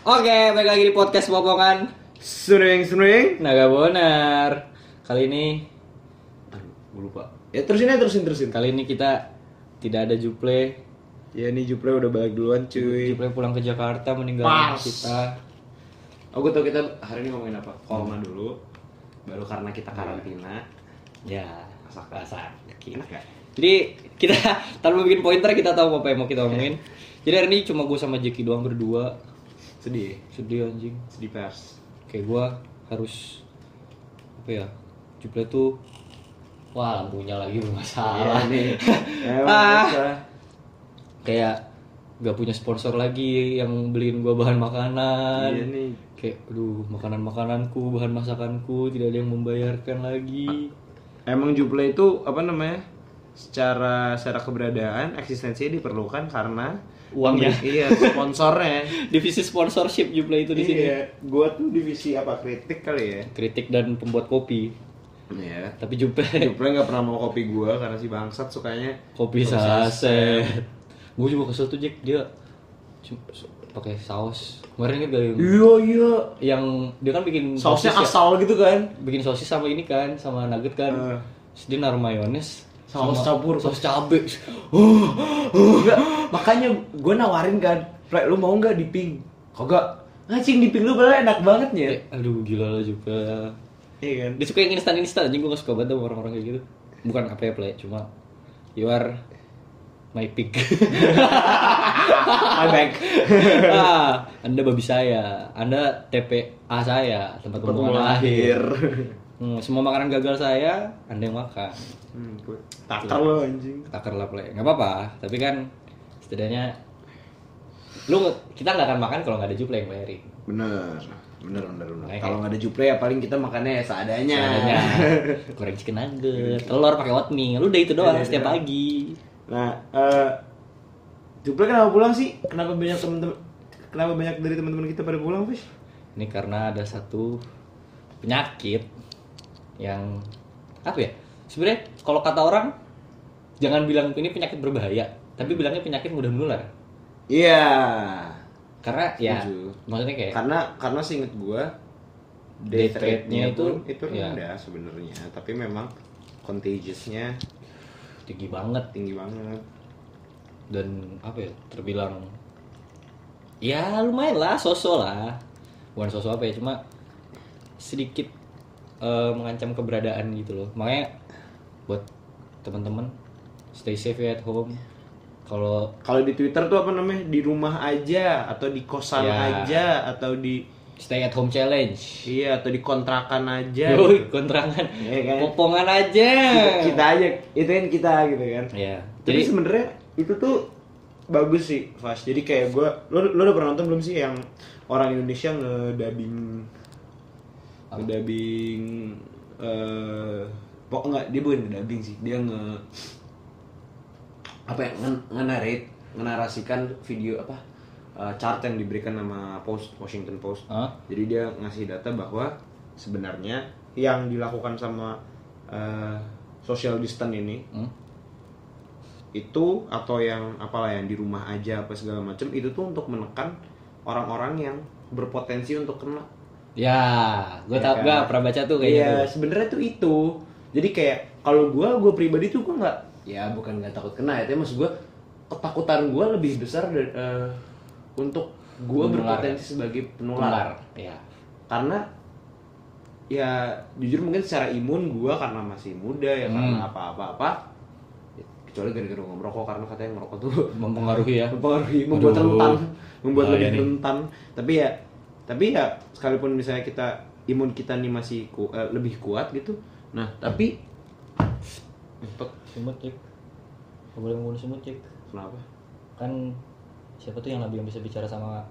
Oke, balik lagi di podcast Popongan Sering sering. Naga Bonar. Kali ini, Aduh, gue lupa. Ya terusin aja terusin terusin. kali ini kita tidak ada Juple. Ya ini Juple udah balik duluan cuy. Juple pulang ke Jakarta meninggalkan kita. Oh gue tau kita hari ini ngomongin apa? Korma dulu. Baru karena kita karantina. Ya, Masak. masak. Enak gak? Jadi kita tanpa bikin pointer kita tahu apa yang mau kita omongin. Jadi hari ini cuma gue sama Jeki doang berdua. Sedih. Sedih anjing. Sedih pers. Kayak gue harus apa ya? Juple tuh Wah lampunya lagi bermasalah Iya nih. Ah. kayak gak punya sponsor lagi yang beliin gua bahan makanan Iya nih. kayak aduh makanan makananku bahan masakanku tidak ada yang membayarkan lagi Emang Juple itu apa namanya? Secara secara keberadaan eksistensinya diperlukan karena Uangnya. Iya, sponsornya. divisi sponsorship Juple itu di sini iya, gua tuh divisi apa kritik kali ya? kritik dan pembuat kopi Iya. tapi Juple Juple nggak pernah mau kopi gua karena si bangsat sukanya kopi saset gue juga kesel tuh Jack dia pakai saus kemarin kan gak yang, Iya iya. yang dia kan bikin Sausnya sosis ya. asal gitu kan. bikin sosis sama ini kan sama nugget kan Eh. Terus dia naruh mayones Saus campur. saus cabe Enggak, makanya gue nawarin kan, Plek, lu mau nggak di pink? Kagak. Ngacing di pink lu padahal enak banget ya. Eh, aduh gila lah juga Iya kan? dia suka yang instan instan anjing gue gak suka banget sama orang-orang kayak gitu bukan apa ya play cuma you are my pig My bag. ah, anda babi saya anda TPA saya tempat pembuangan akhir hmm, semua makanan gagal saya anda yang makan Hmm, gue takar lo anjing. takar lah play nggak apa-apa tapi kan setidaknya lu kita nggak akan makan kalau nggak ada juple yang bayarin Bener. Bener, bener, bener. Kalau nggak ada juple ya paling kita makannya seadanya. Seadanya. goreng chicken nugget telur pakai oatmeal udah itu doang Iya, setiap iya. pagi Nah, eh juple kenapa pulang sih? Kenapa banyak temen-temen Kenapa banyak dari teman-teman kita pada pulang, Fish? Ini karena ada satu penyakit yang apa ya? Sebenarnya kalau kata orang jangan bilang ini penyakit berbahaya, tapi bilangnya penyakit mudah menular. Iya. Karena ya Setuju. maksudnya kayak karena karena seinget gua Death rate-nya itu, itu ya. rendah sebenarnya tapi memang contagiousnya tinggi banget tinggi banget dan apa ya? Terbilang ya lumayan lah, sosok lah. Bukan sosok apa ya, cuma sedikit eh, mengancam keberadaan gitu loh. Makanya buat teman-teman stay safe ya at home. Kalau kalau di Twitter tuh apa namanya di rumah aja atau di kosan Ya. aja atau di stay at home challenge. iya atau di kontrakan aja Yoi, gitu. kontrangan. Iya kan? Popongan aja. kita, kita aja itu kan kita gitu kan Ya. jadi Jadi sebenarnya itu tuh bagus sih Fas jadi kayak gua lo lo udah pernah nonton belum sih yang orang Indonesia ngedubbing Apa? ngedubbing eh pokok nggak dia bukan ngedubbing sih dia nge apa ya nge, nge-narrate ngenarasikan video apa eh, chart yang diberikan nama Post Washington Post Hah? jadi dia ngasih data bahwa sebenarnya yang dilakukan sama eh, social distance ini Hmm? itu atau yang apalah yang di rumah aja apa segala macam itu tuh untuk menekan orang-orang yang berpotensi untuk kena. Ya, gue Ya tau, kan? gue pernah baca tuh kayak Iya, gitu. sebenarnya tuh itu. Jadi kayak kalau gua gue pribadi tuh gue nggak ya bukan nggak takut kena ya, tapi maksud gue ketakutan gue lebih besar dari, eh, untuk gue berpotensi sebagai Tular. penular. Ya. Karena ya jujur mungkin secara imun gue karena masih muda ya Hmm. karena apa-apa-apa ya, kecuali gara-gara gue merokok karena katanya ngerokok tuh Mempengaruhi ya. mempengaruhi membuat Aduh. rentan membuat Bahaya lebih rentan tapi ya tapi ya sekalipun misalnya kita imun kita nih masih ku- eh, lebih kuat gitu nah tapi untuk Semut cek. Gak boleh membunuh semut cek. kenapa Kan siapa tuh yang nabi yang bisa bicara sama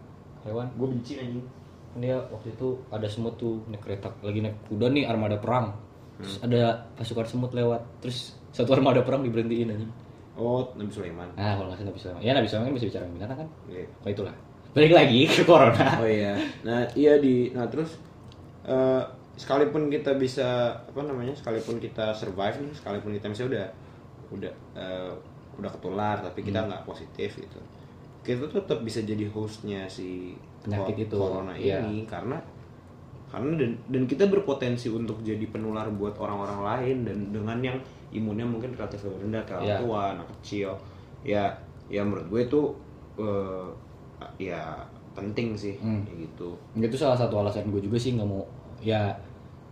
hewan? gue benci anjing Kan dia waktu itu ada semut tuh naik kereta lagi naik kuda nih armada perang. Terus ada pasukan semut lewat. Terus satu armada perang diberhentiin anjing. oh Nabi Sulaiman Nah, kalau nggak salah Nabi Sulaiman. Ya Nabi Sulaiman kan bisa bicara dengan binatang kan? Iya. Oh itulah. Balik lagi ke corona. oh iya nah iya di nah terus eh, sekalipun kita bisa apa namanya sekalipun kita survive nih sekalipun kita misalnya udah udah eh, udah ketular tapi kita nggak positif gitu kita tetap bisa jadi hostnya si Penyakit itu, corona iya. ini karena karena dan dan kita berpotensi untuk jadi penular buat orang-orang lain dan dengan yang imunnya mungkin relatif rendah kayak orang Iya. tua anak kecil ya ya menurut gue itu eh, ya penting sih Hmm. kayak gitu itu salah satu alasan gue juga sih nggak mau ya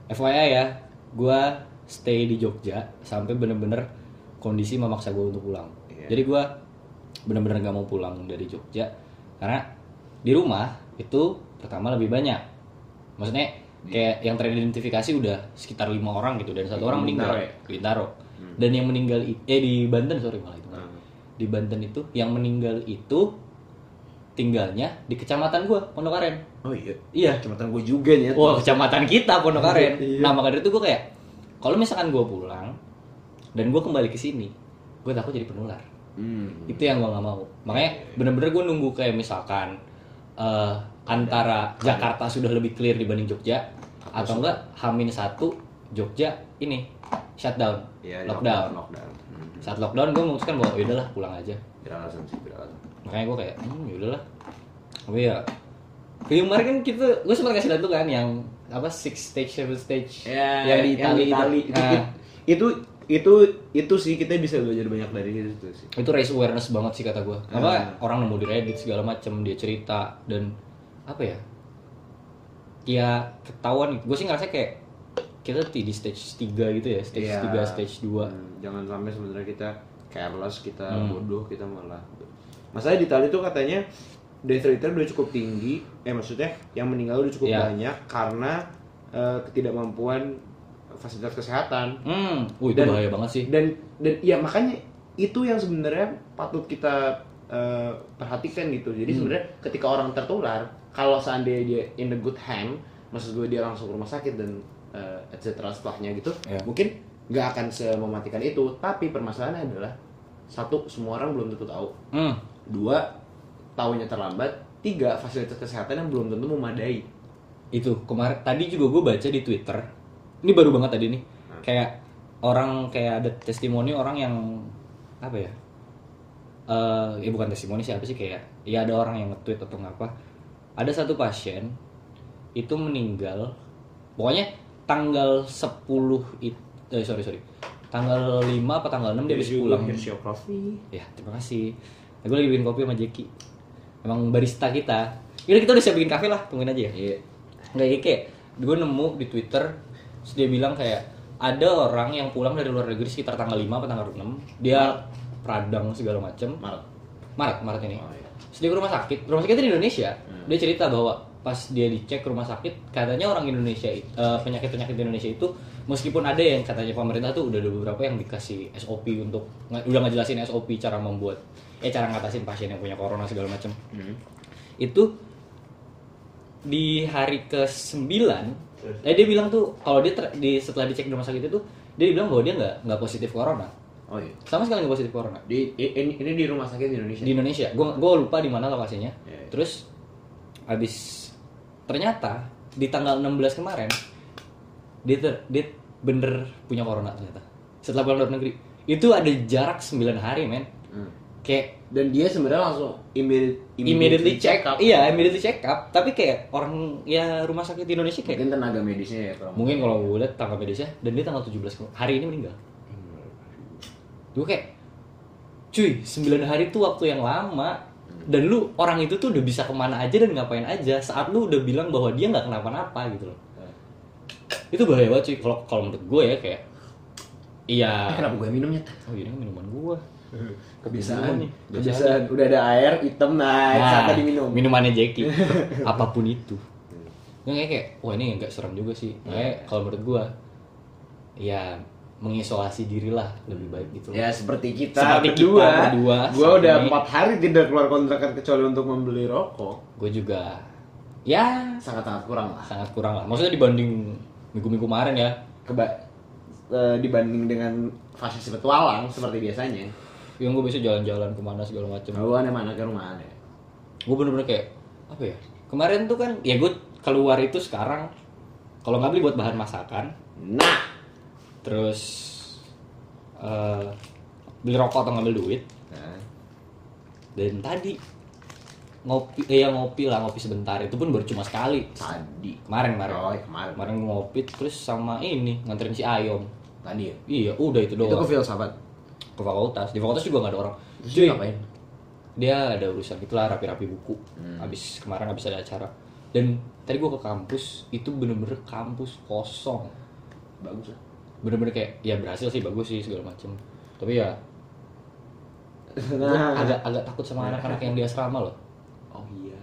FYI ya gue stay di Jogja sampai bener-bener kondisi memaksa gue untuk pulang Iya. jadi gue bener-bener nggak mau pulang dari Jogja karena di rumah itu pertama lebih banyak maksudnya kayak yang teridentifikasi udah sekitar lima orang gitu dan satu Di orang meninggal ya? di Bintaro dan yang meninggal eh di Banten sorry malah itu Hmm. di Banten itu yang meninggal itu tinggalnya di kecamatan gue Pondokaren oh iya iya kecamatan gue juga nih Wah, kecamatan kita Pondokaren. Iya. Nah, maka dari itu gue kayak kalau misalkan gue pulang dan gue kembali ke sini, gue takut jadi penular. Hmm. Itu yang gue nggak mau. Makanya bener-bener gue nunggu kayak misalkan eh, antara Jakarta sudah lebih clear dibanding Jogja atau enggak Hamin satu Jogja ini shutdown, Iya, lockdown. lockdown Hmm. Saat lockdown gue memutuskan bahwa ya udahlah pulang aja. beralasan sih beralasan Makanya gue kayak hmm ya udahlah. Tapi ya kemarin kan kita gue sempat kasih lihat tuh kan yang apa six stage seven stage ya yang di Itali, Itali. itu. Itu, Nah, itu itu itu sih kita bisa belajar banyak dari itu sih itu raise awareness banget sih kata gue apa Ah. orang nemu di Reddit segala macem dia cerita dan apa ya ya ketahuan gue sih ngerasa kayak kita di stage 3 gitu ya stage Iya. 3 stage 2 Hmm, jangan sampai sebenarnya kita careless kita Hmm. bodoh kita malah masalah di Itali tuh katanya death rate udah cukup tinggi. Eh maksudnya yang meninggal udah cukup Iya. banyak karena eh, ketidakmampuan fasilitas kesehatan. Hmm. Wih itu Dan- bahaya banget sih. dan dan ya makanya itu yang sebenarnya patut kita eh, perhatikan gitu. Jadi Hmm. sebenarnya ketika orang tertular kalau seandainya dia in the good hand maksud gue dia langsung ke rumah sakit dan eh, et cetera setelahnya gitu Ya. mungkin nggak akan semematikan itu. Tapi permasalahannya adalah satu semua orang belum tentu tahu. Hmm dua tahunya terlambat. Tiga fasilitas kesehatan yang belum tentu memadai. Itu kemarin tadi juga gue baca di Twitter. Ini baru banget tadi nih. Hmm. kayak orang kayak ada testimoni orang yang apa ya? Eh ya bukan testimoni siapa sih? Kayak ya ada orang yang nge-tweet atau ngapa ada satu pasien itu meninggal. Pokoknya tanggal 10 itu eh, sorry sorry. Tanggal 5 apa tanggal 6 dia habis pulang Here's your coffee. Ya, terima kasih. Nah, gue lagi bikin kopi sama Jeki. Emang barista kita. Yaudah kita udah siap bikin kafe lah, tungguin aja ya. Iya. Nggak ya, kayak gue nemu di Twitter, terus dia bilang kayak ada orang yang pulang dari luar negeri sekitar tanggal 5 atau tanggal 6. Dia pradang segala macem. Maret. Maret, Maret ini. Oh, iya. Terus dia ke rumah sakit, rumah sakit di Indonesia. Hmm. Dia cerita bahwa pas dia dicek ke rumah sakit, katanya orang Indonesia eh, penyakit-penyakit di Indonesia itu meskipun ada yang katanya pemerintah tuh udah ada beberapa yang dikasih SOP untuk udah ngejelasin SOP cara membuat eh cara ngatasin pasien yang punya corona segala macam. Hmm. Itu di hari ke-9 eh dia bilang tuh kalau dia ter- di setelah dicek di rumah sakit itu dia bilang bahwa dia nggak nggak positif corona. Oh iya. Sama sekali nggak positif corona Di ini, ini di rumah sakit di Indonesia. di Indonesia. Gue gue lupa di mana lokasinya. Iya. Terus habis ternyata di tanggal 16 kemarin dia ter, dia bener punya corona ternyata. Setelah pulang dari negeri. Itu ada jarak 9 hari, men. Hmm. Kayak Dan dia sebenarnya langsung immediate, immediately check up. Iya, immediately check up. Tapi kayak orang ya rumah sakit di Indonesia kayak Mungkin tenaga medisnya ya kalau mungkin kalau gue lihat tanggal medisnya dan dia tanggal 17 ke- hari ini meninggal. Gue kayak cuy 9 hari itu waktu yang lama dan lu orang itu tuh udah bisa ke mana aja dan ngapain aja saat lu udah bilang bahwa dia nggak kenapa-napa gitu loh itu bahaya banget cuy kalau kalau menurut gue ya kayak iya Eh, kenapa gue minumnya? oh ini kan minuman gue Kebiasaan nih. Kebiasaan. Udah ada air hitam naik saat tadi minum. minumannya Jackie apa pun itu Nggak, kayak kayak wah ini nggak serem juga sih kayak kalau menurut gue ya mengisolasi diri lah lebih baik gitu. Ya seperti kita Seperti kita berdua. Gue saat udah empat hari tidak keluar kontrakan kecuali untuk membeli rokok. gue juga ya Sangat sangat kurang lah. sangat kurang lah maksudnya dibanding minggu-minggu kemarin ya Keba eh, dibanding dengan fase petualang seperti biasanya. Yang gue bisa jalan-jalan ke mana segala macem Gue aneh mana ke rumah aneh. gue bener-bener kayak apa ya kemarin tuh kan ya gue keluar itu sekarang kalau nggak beli buat bahan masakan Nah, terus eh, beli rokok atau ngambil duit Nah, dan tadi ngopi eh ya ngopi lah ngopi sebentar itu pun baru cuma sekali Tadi. kemarin kemarin Oh, iya, kemarin. kemarin ngopi terus sama ini nganterin si Ayom Tadi ya. iya udah itu doang Itu ke filsafat. Ke fakultas di fakultas juga nggak ada orang Cuy, dia ngapain? dia ada urusan itulah rapi-rapi buku Hmm. habis kemarin habis ada acara dan tadi gua ke kampus itu bener-bener kampus kosong Bagus lah. bener-bener kayak ya berhasil sih bagus sih segala macem tapi ya Nah. agak agak takut sama anak-anak yang di asrama loh Oh iya.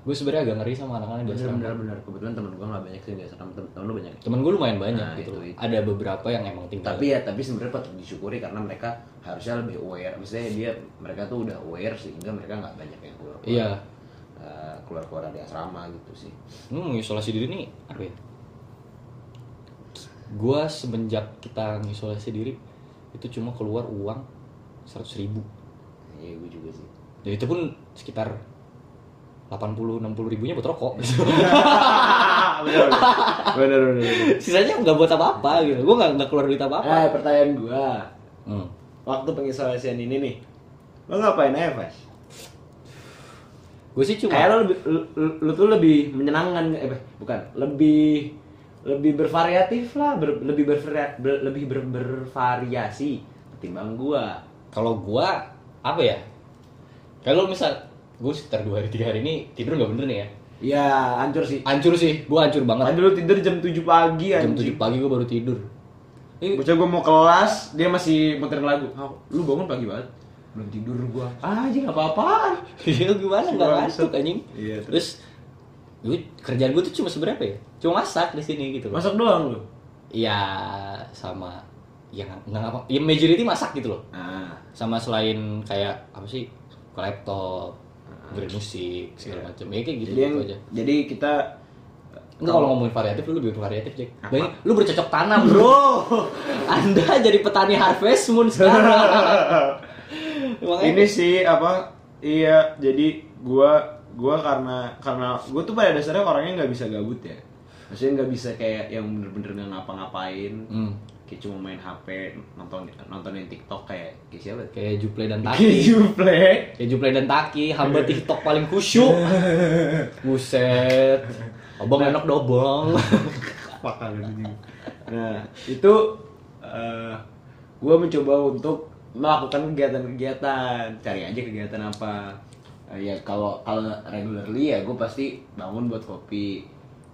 Gue sebenarnya agak ngeri sama anak-anak di asrama bener bener. Kebetulan temen gua nggak banyak sih di asrama. Temen, temen lu banyak. ya? temen gue lumayan banyak Nah, gitu itu, itu. ada beberapa yang emang tinggal Tapi ya tapi sebenarnya patut disyukuri karena mereka harusnya lebih aware. Maksudnya dia mereka tuh udah aware sehingga mereka nggak banyak yang keluar. iya keluar keluar dari asrama gitu sih. lu mengisolasi diri nih apa ya gue semenjak kita mengisolasi diri itu cuma keluar uang seratus ribu Iya gue juga sih. dan itu pun sekitar 80 60 ribunya buat rokok. Bener, bener, bener, bener. sisanya nggak buat apa-apa gitu. Gue nggak keluar duit apa-apa. Eh pertanyaan gua. Hmm. waktu pengisolasian ini nih lo ngapain aja Fas? gue sih cuma Kayak lo lebih lu, lu- lu tuh lebih menyenangkan eh bukan. Lebih lebih bervariatif lah ber- lebih bervaria, ber- lebih ber- bervariasi ketimbang gua. Kalau gue apa ya? Kalau misal gue sekitar dua hari tiga hari ini tidur nggak bener nih ya Iya hancur sih hancur sih gue hancur banget Tadi lu tidur jam 7 pagi jam anjing 7 pagi gue baru tidur Bocah gua mau kelas, dia masih muterin lagu. Ah, lu bangun pagi banget. Belum tidur gua. Ah, anjing apa-apaan. Iya gimana nggak ngantuk anjing. Iya, Terus gue kerjaan gue tuh cuma seberapa ya? Cuma masak di sini gitu loh. Masak doang lu. Iya sama ya nggak apa ya majority masak gitu loh. Nah, Sama selain kayak apa sih ke laptop, dengerin musik segala macam. Ya kayak gitu, jadi yang, aja. jadi kita Enggak kalau ngomongin variatif lu lebih variatif, Jack. Bayangin, lu bercocok tanam, Bro. Anda jadi petani Harvest Moon sekarang. Ini sih apa? Iya, jadi gua gua karena karena gua tuh pada dasarnya orangnya nggak bisa gabut ya. Maksudnya nggak bisa kayak yang bener-bener nggak ngapa-ngapain. Hmm. Kayak cuma main HP, nonton nontonin TikTok kayak kayak siapa? Kayak Juple dan Kayak Taki. Juple. Kayak Juple dan Taki, hamba TikTok paling kusyuk. Buset. Abang enak dobong. Pakal ini. Nah, itu eh gue mencoba untuk melakukan kegiatan-kegiatan. Cari aja kegiatan apa. Eh, ya kalau kalau regularly ya gue pasti bangun buat kopi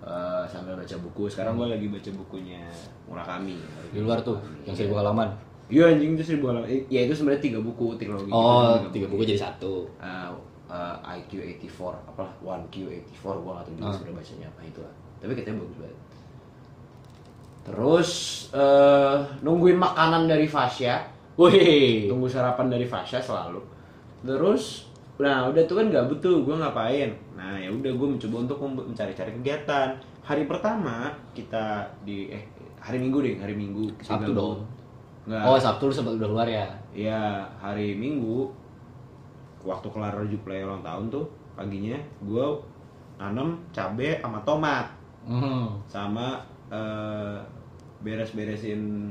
eh, sambil baca buku. Sekarang gue lagi baca bukunya Murakami. Di luar tuh, yang seribu halaman. Iya anjing itu seribu halaman. Ya itu sebenarnya tiga buku teknologi. Oh, Itu tiga buku jadi satu. uh, uh, IQ 84 apalah 1Q 84 gua nggak tahu juga Ah. sebenarnya bacanya apa itu lah tapi katanya bagus banget terus eh nungguin makanan dari Fasya Wih. tunggu sarapan dari Fasya selalu terus nah udah tuh kan gabut tuh gue ngapain nah ya udah gue mencoba untuk mencari-cari kegiatan hari pertama kita di eh hari minggu deh hari minggu kita Sabtu gabut. dong. Nggak. Oh, Sabtu lu sempat udah keluar ya? Iya, hari Minggu waktu kelar Juplay ulang tahun tuh paginya gue nanam cabe sama tomat Hmm. sama eh, beres-beresin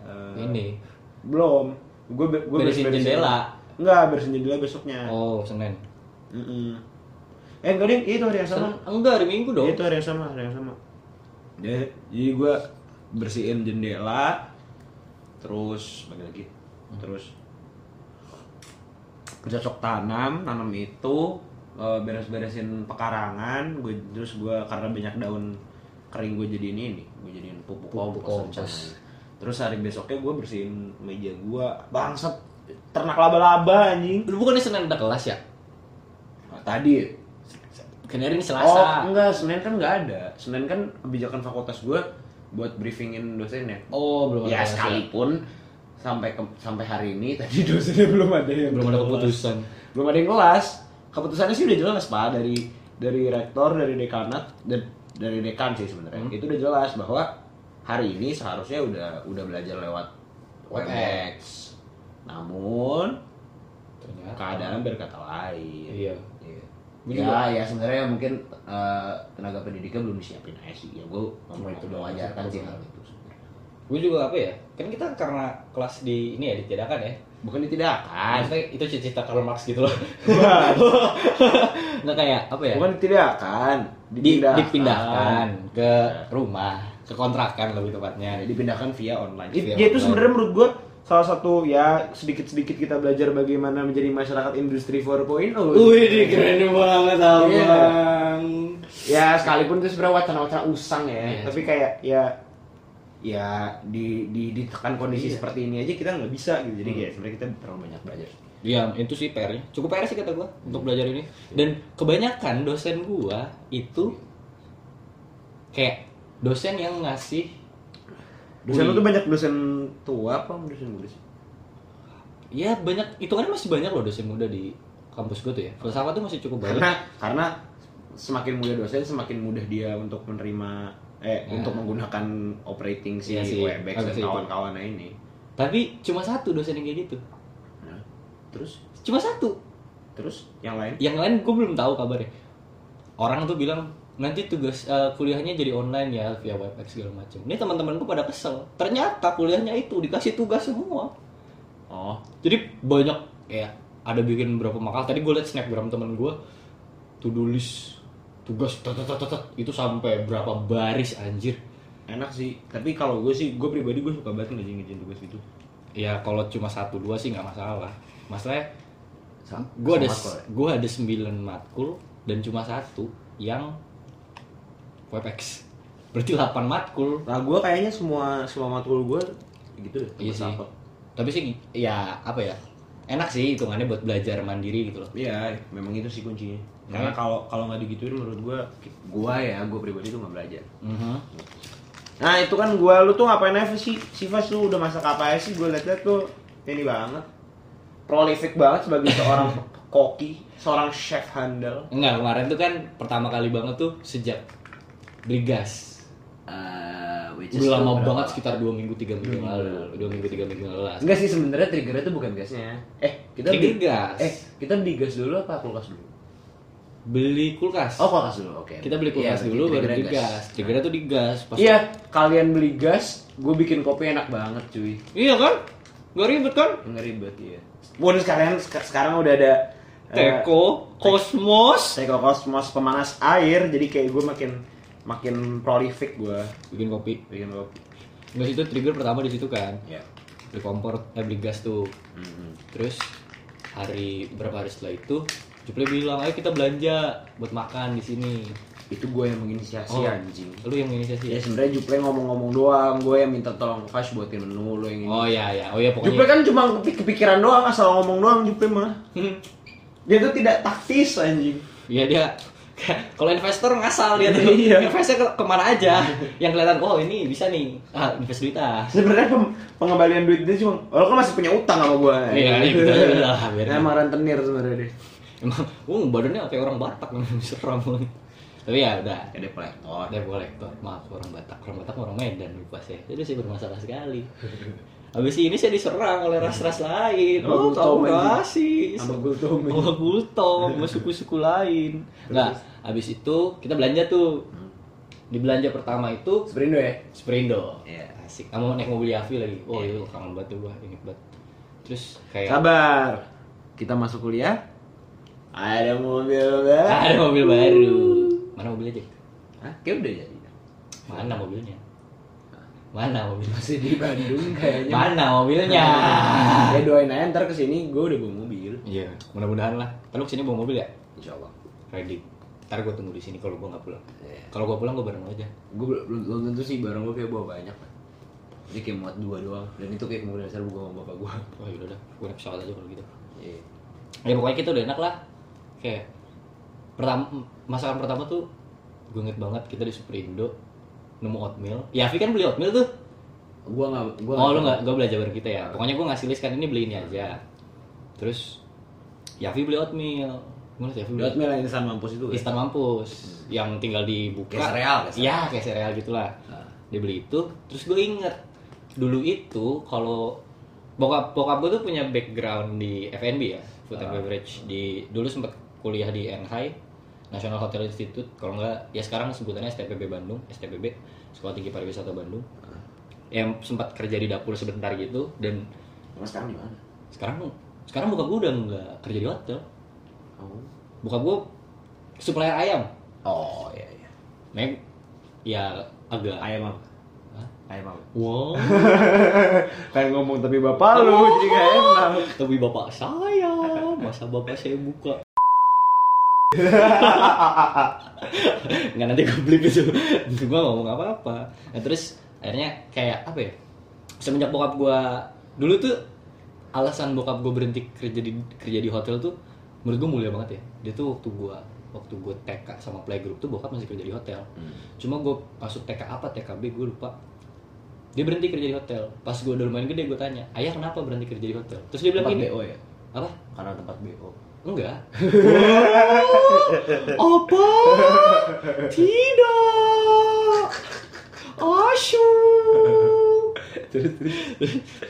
eh, Ini. belum gue gue Beresin jendela. Enggak beresin jendela besoknya. Oh, Senin. Mm-mm. eh enggak deh itu hari yang sama. Sen- Enggak, hari Minggu dong. itu hari yang sama hari yang sama. Ya, jadi gue bersihin jendela terus bagi lagi. Terus bercocok tanam nanam itu eh, beres-beresin pekarangan gue terus gue karena banyak daun kering gue jadiin ini gue jadiin pupuk Pupuk kompos. terus hari besoknya gue bersihin meja gue bangsat ternak laba-laba anjing Lu bukannya Senin ada kelas ya? Nah, tadi Kan hari ini Oh Selasa. enggak, Senin kan nggak ada. Senin kan kebijakan fakultas gue buat briefingin dosennya. Oh, belum ada Ya kelas sekalipun sampai ke- sampai hari ini tadi dosennya belum ada yang Belum ada kelas. keputusan. Belum ada yang kelas. Keputusannya sih udah jelas pak dari dari rektor, dari dekanat, dan dari dekan sih sebenarnya. Hmm. Itu udah jelas bahwa hari ini seharusnya udah udah belajar lewat WebEx. Namun Ternyata. keadaan berkata lain. Iya. Iya. Ya, ya sebenarnya mungkin eh, tenaga pendidikan belum disiapin aja sih. Ya gue Cuma itu mewajarkan sih hal itu. Gue juga apa ya? Kan kita karena kelas di ini ya ditiadakan ya. Bukan ditidakkan. Maksudnya itu cita-cita Karl Marx gitu loh. nggak kayak apa ya Bukan ditidakkan, Di- dipindahkan ke rumah ke kontrakan lebih tepatnya Ya, dipindahkan via online. Via ya itu sebenarnya menurut gua salah satu ya sedikit-sedikit kita belajar bagaimana menjadi masyarakat industri 4.0. Wih, keren banget abang. Iya. Ya sekalipun itu sebenarnya wacana-wacana usang ya, Iya. tapi kayak ya ya di di ditekan kondisi Iya. seperti ini aja kita nggak bisa gitu. Jadi kayak sebenarnya kita terlalu banyak belajar. Iya, itu sih PR-nya. Cukup PR sih kata gua untuk belajar ini. Dan kebanyakan dosen gua itu kayak dosen yang ngasih Dosen lu tuh banyak dosen tua apa dosen muda sih? Ya banyak, hitungannya masih banyak loh dosen muda di kampus gue tuh ya. Filsafat tuh masih cukup banyak. Karena karena semakin muda dosen semakin mudah dia untuk menerima eh Nah. untuk menggunakan operating si Iya sih, Webex dan itu. kawan-kawannya ini. Tapi cuma satu dosen yang kayak gitu. Nah, terus Cuma satu. terus yang lain? Yang lain gue belum tahu kabarnya. Orang tuh bilang nanti tugas eh, kuliahnya jadi online ya via Webex segala macam. Ini teman-temanku pada kesel. Ternyata kuliahnya itu dikasih tugas semua. Oh, Jadi banyak kayak ada bikin berapa makal. Tadi gue liat snapgram temen gue to do list tugas tet. itu sampai berapa baris anjir. enak sih. Tapi kalau gue sih, gue pribadi gue suka banget ngejin ngejin tugas gitu. Ya kalau cuma satu dua sih nggak masalah. Masalahnya Sa- gue ada ya? gue ada sembilan matkul dan cuma satu yang Webex. Berarti 8 matkul. Nah, gue kayaknya semua semua matkul gue gitu deh. Iya sih. Tapi sih ya apa ya? Enak sih hitungannya buat belajar mandiri gitu loh. Iya, memang itu sih kuncinya. Hmm. Karena kalau kalau nggak digituin menurut gue, gue ya, gue pribadi tuh nggak belajar. Mhm. Nah itu kan gue, lu tuh ngapain aja sih? Si Fas lu udah masak apa aja sih? Gue liat-liat tuh ini banget, prolific banget sebagai seorang koki, seorang chef handal. Enggak, kemarin tuh kan pertama kali banget tuh sejak beli gas. which Udah lama banget sekitar dua minggu tiga minggu yang lalu. Dua minggu tiga minggu lalu lah. Enggak sih sebenarnya triggernya tuh bukan gasnya. Eh kita beli gas. Eh kita beli gas dulu apa kulkas dulu? Beli kulkas. Oh kulkas dulu, oke. Kita beli kulkas Iya, dulu baru beli gas. Triggernya tuh di gas. Pas Iya, kalian beli gas, gue bikin kopi enak banget cuy. Iya kan? Gak ribet kan? Nggak ribet ya. Pun sekarang sek- sekarang udah ada eh, Teko, Cosmos. Teko Cosmos pemanas air, jadi kayak gue makin makin prolific gue Bikin kopi. bikin kopi. Gas itu trigger pertama di situ kan. Ya. Beli kompor, eh beli gas tuh. Mhm. Terus hari berapa hari setelah itu Juple bilang, ayo kita belanja buat makan di sini. Itu gue yang menginisiasi Oh. anjing. Lu yang menginisiasi Ya ya? sebenarnya Juple ngomong-ngomong doang, gue yang minta tolong Fash buatin menu lo yang ini. Oh iya ya, oh iya Juple pokoknya. kan cuma kepi- kepikiran doang, asal ngomong doang Juple mah. Hmm. Dia tuh tidak taktis anjing. Iya dia. Kalau investor ngasal dia tuh. Iya. Investnya ke ke mana aja? Yang kelihatan, oh ini bisa nih. Ah, invest duit ah. Sebenarnya pem- pengembalian duit dia cuma, lo kan masih punya utang sama gue. Iya, iya, gitu aja lah, biarin. Emang rentenir sebenarnya deh. Emang, uh, badannya kayak orang Batak seram. Tapi ya udah. Ada kolektor. Udah boleh tuh. Maaf orang Batak. Orang Batak orang Medan lupa saya. Jadi sih bermasalah sekali. Habis ini saya diserang oleh ras-ras lain. Sama Oh, kamu aja. kasih. Sama Gultom. Sama Gultom, sama suku-suku lain. Nah, habis itu kita belanja tuh. Di belanja pertama itu Seperindo ya? Sperindo. Iya. Asik. Kamu naik mobil Yavi lagi. Oh, itu kangen banget gua, inget banget. Terus kayak Sabar. Kita masuk kuliah. Ada mobil baru. ada mobil baru. Mana mobilnya, Jack? Hah? Kayak udah jadi. Mana mobilnya? Mana mobilnya? Masih di Bandung kayaknya. Mana mobilnya? ya doain aja ntar ke sini gue udah bawa mobil. Iya, mudah-mudahan lah. Lu ke sini bawa mobil ya? Insya Allah. Ready. Ntar gue tunggu di sini kalau gue nggak pulang. Iya. Kalau gue pulang gue bareng lo aja. Gue belum belum tentu sih barang gue kayak bawa banyak. Jadi kayak muat dua doang. Dan itu kayak kemudian dasar gue sama bapak gue. Wah yaudah dah, gue naik pesawat aja kalau gitu. Iya. Ya pokoknya kita udah enak lah. Kayak pertama masakan pertama tuh gue inget banget kita di Superindo nemu oatmeal. Ya Afi kan beli oatmeal tuh. Gue nggak. Gua oh lu nggak, gue belajar bareng kita ya. Pokoknya gue ngasih list kan ini beli ini aja. Terus Yafi beli oatmeal. Gue liat Yafi beli Buat mil instan mampus itu. kan? instan mampus yang tinggal dibuka Kayak sereal, iya kayak sereal gitulah Nah. dia beli itu terus gue inget dulu itu kalau bokap bokap gue tuh punya background di F&B ya food and Ah. beverage di dulu sempat kuliah di NHI National Hotel Institute kalau enggak ya sekarang sebutannya STPB Bandung STPB Sekolah Tinggi Pariwisata Bandung Ah. yang sempat kerja di dapur sebentar gitu dan Emang sekarang di mana? sekarang sekarang bokap gue udah nggak kerja di hotel Oh. bokap gue supplier ayam Oh iya iya. Meg ya agak Ayam apa? Ayam apa? wow Pengen ngomong tapi bapak lu jadi gak enak. tapi bapak saya masa bapak saya buka nggak nanti gue beli itu gue ngomong apa apa nah terus akhirnya kayak apa ya semenjak bokap gue dulu tuh alasan bokap gue berhenti kerja di kerja di hotel tuh menurut gue mulia banget ya. Dia tuh waktu gue waktu gue TK sama playgroup tuh bokap masih kerja di hotel. Cuma gue masuk TK apa TKB gue lupa. Dia berhenti kerja di hotel. Pas gue udah lumayan gede gue tanya ayah kenapa berhenti kerja di hotel? Terus dia bilang Tempat gini. BO ya? apa? Karena tempat BO. Enggak. apa? Tidak. Asyuk. Terus terus.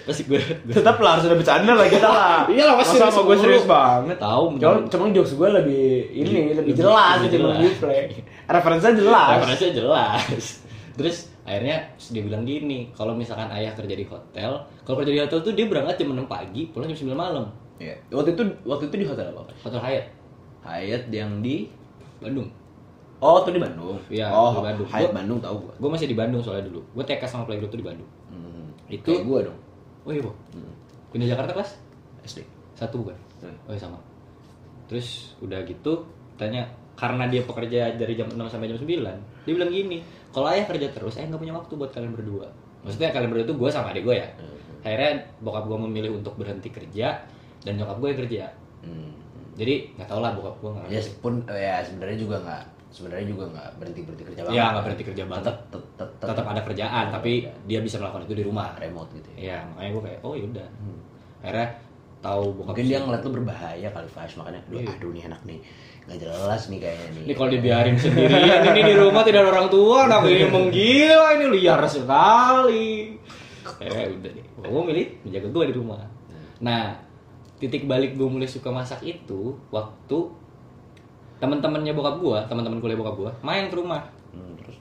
Terus gue, gue Tetap lah harus ada bercanda lah kita lah. Iya lah, pasti sama gue serius banget. Tahu, Cuma, bener. cuma jokes gue lebih ini Lebih- lebih jelas lebih gitu jelas. lebih play. Referensinya jelas. referensinya jelas. Terus akhirnya dia bilang gini, kalau misalkan ayah kerja di hotel, kalau kerja di hotel tuh dia berangkat jam 6 pagi, pulang jam 9 malam. Iya. Waktu itu waktu itu di hotel apa? Hotel Hyatt, Hyatt yang di Bandung. Oh, itu di Bandung. Iya, oh, di Bandung. Hyatt Gua- Bandung tahu gua. Gue masih di Bandung soalnya dulu. Gue TK sama playgroup tuh di Bandung. Hmm. Itu- Kayak gua dong. Oh iya, Bu. Hmm. Pindah Jakarta kelas? SD. Satu bukan? Hmm. Oh iya sama. Terus udah gitu tanya karena dia pekerja dari jam 6 sampai jam 9 dia bilang gini kalau ayah kerja terus ayah nggak punya waktu buat kalian berdua maksudnya kalian berdua itu gue sama adik gue ya akhirnya bokap gue memilih untuk berhenti kerja dan nyokap gue yang kerja Hmm. jadi nggak tau lah bokap gue nggak Ya pun ya sebenarnya juga nggak sebenarnya juga nggak berhenti berhenti kerja banget. Iya, nggak berhenti kerja banget. Tetap tetap tetap ada kerjaan tapi dia bisa melakukan itu di rumah remote gitu ya. ya makanya gue kayak oh yaudah akhirnya tahu bokap Mungkin dia ngeliat lu berbahaya kali Flash makanya aduh, Iya. aduh nih anak nih nggak jelas nih kayaknya nih. Ini kalau dibiarin sendirian ini di rumah tidak ada orang tua, anak ini menggila ini liar sekali. Ya udah deh, gue milih menjaga gue di rumah. Nah, titik balik gue mulai suka masak itu waktu teman-temannya bokap gue, teman-teman kuliah bokap gue main ke rumah. Hmm, terus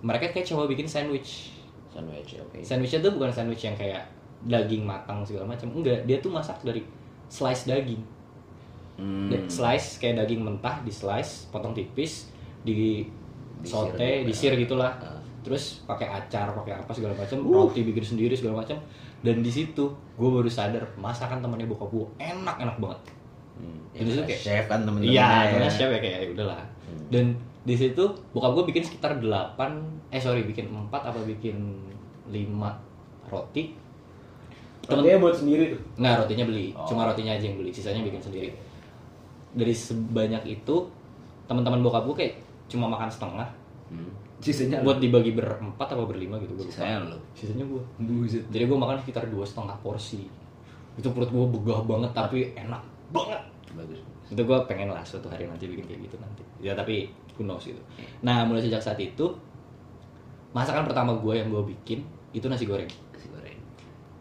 Mereka kayak coba bikin sandwich. sandwich oke. Sandwichnya tuh bukan sandwich yang kayak daging matang segala macam. Enggak, dia tuh masak dari slice daging. Hmm. Slice kayak daging mentah di slice potong tipis di Disir sote gitu, disir ya. gitulah Ah. terus pakai acar pakai apa segala macam Uh. roti bikin sendiri segala macam dan di situ gue baru sadar masakan temannya bokap gue enak enak banget Hmm. Jadi itu kayak- chef kan temen-temen. iya ya. karena chef ya kayak ya udahlah Hmm. dan di situ bokap gue bikin sekitar 8 eh sorry bikin 4 apa bikin 5 roti Temen- Rotinya buat sendiri tuh. Nggak, rotinya beli. Oh. Cuma rotinya aja yang beli, sisanya bikin sendiri. Dari sebanyak itu, teman-teman bokap gue kayak cuma makan setengah. Hmm. Sisanya Buat dibagi berempat apa berlima gitu. Gue lupa. Sisanya lu. Sisanya gue. Buset. Jadi gue makan sekitar dua setengah porsi. Itu perut gue begah banget, tapi enak banget. Bagus. Itu gue pengen lah suatu hari nanti bikin kayak gitu nanti. Ya tapi who knows gitu. Nah mulai sejak saat itu, masakan pertama gue yang gue bikin itu nasi goreng. Nasi goreng.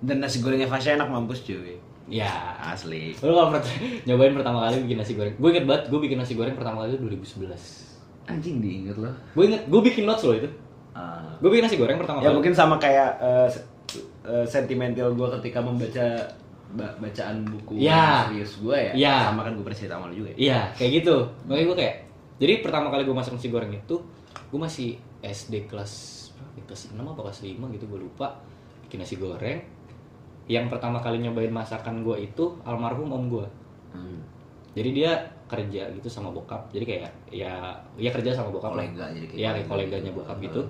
Dan nasi gorengnya Fasya enak mampus cuy. Ya, Asli. Lu kalau pert- nyobain pertama kali bikin nasi goreng, gue inget banget gue bikin nasi goreng pertama kali itu 2011. Anjing diinget loh. Gue inget, gue bikin notes loh itu. Ah. Gue bikin nasi goreng pertama Ya kali. mungkin sama kayak eh, sentimental gue ketika membaca ba- bacaan buku Ya. serius gue ya. Ya. Sama kan gue pernah cerita sama lu juga ya. Iya, kayak gitu. Makanya gue kayak, jadi pertama kali gue masak nasi goreng itu, gue masih SD kelas ya? kelas 6 apa kelas 5 gitu gue lupa bikin nasi goreng. Yang pertama kali nyobain masakan gue itu almarhum om gue. Hmm. Jadi dia kerja gitu sama bokap. Jadi kayak ya ya kerja sama bokap lah. Kolega jadi kayak Iya, kayak kolega. koleganya bokap gitu.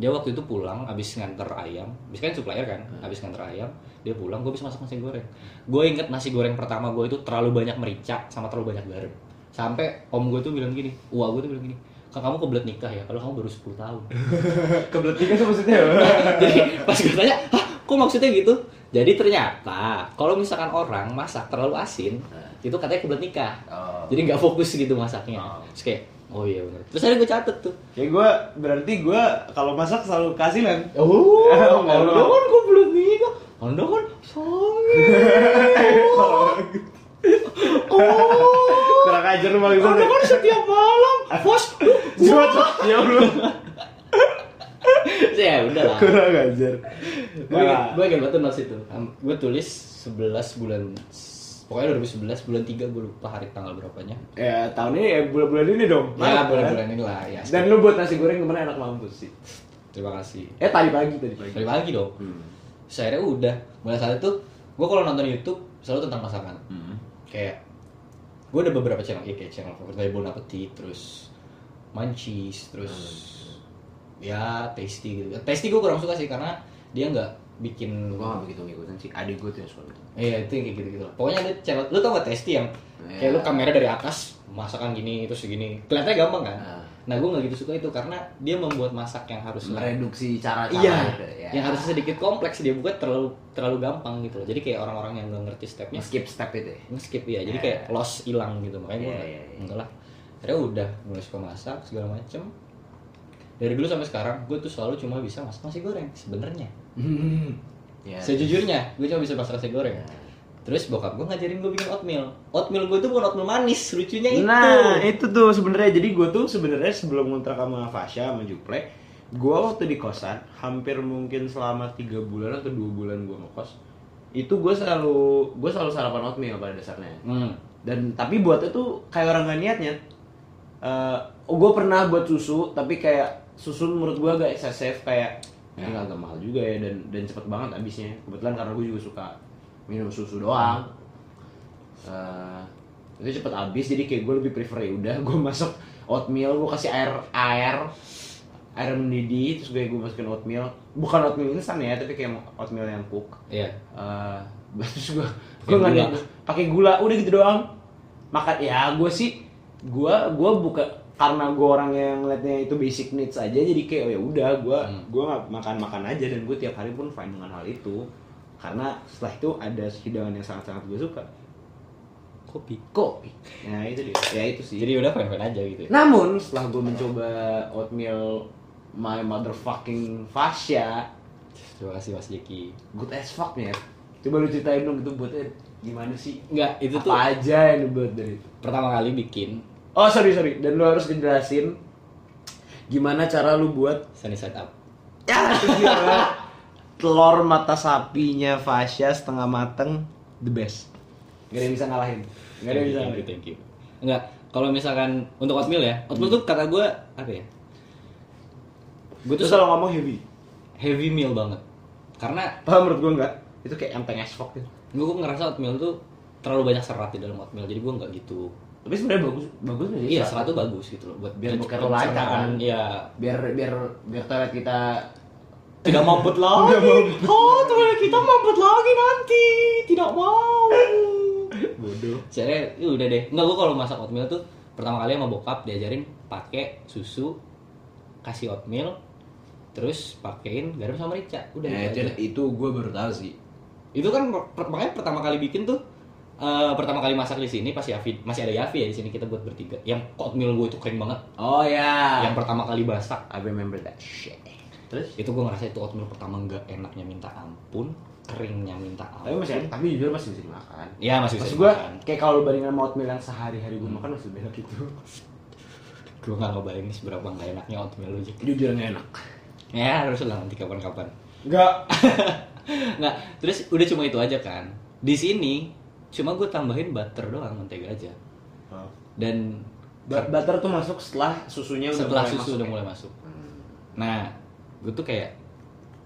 Dia waktu itu pulang abis nganter ayam, abis kan supplier kan, abis nganter ayam, dia pulang, gue bisa masak nasi goreng. Gue inget nasi goreng pertama gue itu terlalu banyak merica sama terlalu banyak garam. Sampai om gue tuh bilang gini, wah gue tuh bilang gini, kan kamu kebelet nikah ya, kalau kamu baru 10 tahun. Kebelet tiga tuh maksudnya. Jadi pas gue tanya, hah kok maksudnya gitu? Jadi ternyata kalau misalkan orang masak terlalu asin, itu katanya kebelet nikah. Oh. Jadi nggak fokus gitu masaknya. Oh. Terus kayak, oh iya benar. Terus akhirnya gue catet tuh. Kayak gue berarti gue kalau masak selalu kasih kan. Oh, Oh, Anda kan kebelet nikah. Anda kan sange. Oh, Kurang ajar lu paling Anda kan setiap malam. Bos, Ya Allah. ya udah lah. Kurang ajar. gue gue inget banget notes itu gue tulis 11 bulan pokoknya 2011 bulan 3 gue lupa hari tanggal berapanya Ya tahun ini ya bulan-bulan ini dong. ya Maret, bulan-bulan ini lah ya? Dan lu buat nasi goreng ke mana enak mampus sih. terima kasih Eh tadi pagi tadi pagi. dari pagi dong Hmm. Terus akhirnya udah mulai saat itu gue kalau nonton YouTube selalu tentang masakan Hmm. kayak gue ada beberapa channel ya kayak channel favorit dari Bon Appetit terus Munchies terus ya Tasty gitu Tasty gue kurang suka sih karena dia nggak bikin Gua gak begitu ngikutin sih. Adik gue tuh yang suka gitu. Iya itu yang kayak gitu-gitu lah. Pokoknya ada channel, lu tau gak Tasty yang kayak Iya. lu kamera dari atas masakan gini terus segini kelihatannya gampang kan? Ah. Nah gue nggak gitu suka itu karena dia membuat masak yang harus Mereduksi cara-cara Iya, gitu, ya. yang harusnya sedikit kompleks dia buat terlalu terlalu gampang gitu loh. Jadi kayak orang-orang yang nggak ngerti stepnya skip step itu ya. nge-skip ya. Jadi Iya. kayak loss hilang gitu. Makanya gue Iya, nggak iya, iya. enggak lah. Akhirnya udah mulai suka masak segala macem. Dari dulu sampai sekarang gue tuh selalu cuma bisa masak nasi goreng sebenarnya. Ya. Sejujurnya gue cuma bisa masak nasi goreng. Terus bokap gue ngajarin gue bikin oatmeal. Oatmeal gue itu bukan oatmeal manis, lucunya itu. Nah, itu tuh sebenarnya jadi gue tuh sebenarnya sebelum ngontrak sama Fasya sama Juple, gue waktu di kosan hampir mungkin selama tiga bulan atau dua bulan gue ngekos, itu gue selalu gue selalu sarapan oatmeal pada dasarnya. Hmm. Dan tapi buatnya tuh kayak orang gak niatnya. Eh, gue pernah buat susu, tapi kayak susu menurut gue agak eksesif kayak Ya. ini agak mahal juga ya dan dan cepet banget habisnya. Kebetulan karena gue juga suka minum susu doang. Eh, itu cepet habis jadi kayak gue lebih prefer ya udah gue masuk oatmeal gue kasih air air air mendidih terus gue gue masukin oatmeal bukan oatmeal instan ya tapi kayak oatmeal yang cook Iya. Eh, terus gue gue nggak ada- pakai gula udah gitu doang makan ya gue sih gue gue buka karena gue orang yang ngeliatnya itu basic needs aja jadi kayak oh ya udah gue Hmm. gue nggak makan makan aja dan gue tiap hari pun fine dengan hal itu karena setelah itu ada hidangan yang sangat sangat gue suka Kopi. kopi nah itu dia ya itu sih Jadi udah fine-fine aja gitu. ya. namun setelah gue mencoba oatmeal my motherfucking fascia Terima kasih Mas Jeki. good as fuck ya coba lu ceritain dong itu buatnya gimana sih Enggak, itu apa tuh aja yang dibuat dari itu pertama kali bikin oh sorry sorry dan lu harus ngejelasin gimana cara lu buat sunny side up. ya telur mata sapinya fascia setengah mateng the best gak ada yang bisa ngalahin gak ada yang bisa thank you, ngalahin thank you. Enggak, kalau misalkan untuk oatmeal ya, oatmeal tuh kata gue apa ya? Gue tuh kalau ngomong heavy heavy meal banget. Karena paham menurut gue enggak itu kayak enteng as fuck gitu gue ngerasa oatmeal tuh terlalu banyak serat di dalam oatmeal, jadi gue nggak gitu. Tapi sebenarnya bagus bagus nih Iya, serat tuh bagus gitu loh buat Biar bukan lancar kan? Iya. biar biar biar toilet kita Tidak mampet lagi. Oh, toilet kita mampet lagi nanti. Tidak mau. bodoh Saya ya udah deh. Enggak gua kalau masak oatmeal tuh pertama kali sama bokap diajarin pakai susu kasih oatmeal terus pakein garam sama merica. Udah Nah, gitu itu, itu gue baru tahu sih Itu kan makanya pertama kali bikin tuh eh, pertama kali masak di sini pas Yafi masih ada Yafi ya di sini kita buat bertiga. Yang oatmeal gue itu kering banget. oh ya Yang pertama kali masak. I remember that shit. Terus? Itu gue ngerasa itu oatmeal pertama nggak enaknya minta ampun keringnya minta tapi ampun masih tapi jujur masih bisa dimakan. Ya masih bisa Maksud gue kayak kalau bandingin sama oatmeal yang sehari-hari gue makan masih lebih enak gitu. Gue nggak ngebayangin seberapa nggak enaknya oatmeal lu jujur nggak enak. Ya harus lah nanti kapan-kapan. Enggak nggak terus udah cuma itu aja kan. Di sini cuma gue tambahin butter doang mentega aja. Dan butter tuh masuk setelah susunya udah setelah mulai susu masuk udah ya? mulai masuk nah gue tuh kayak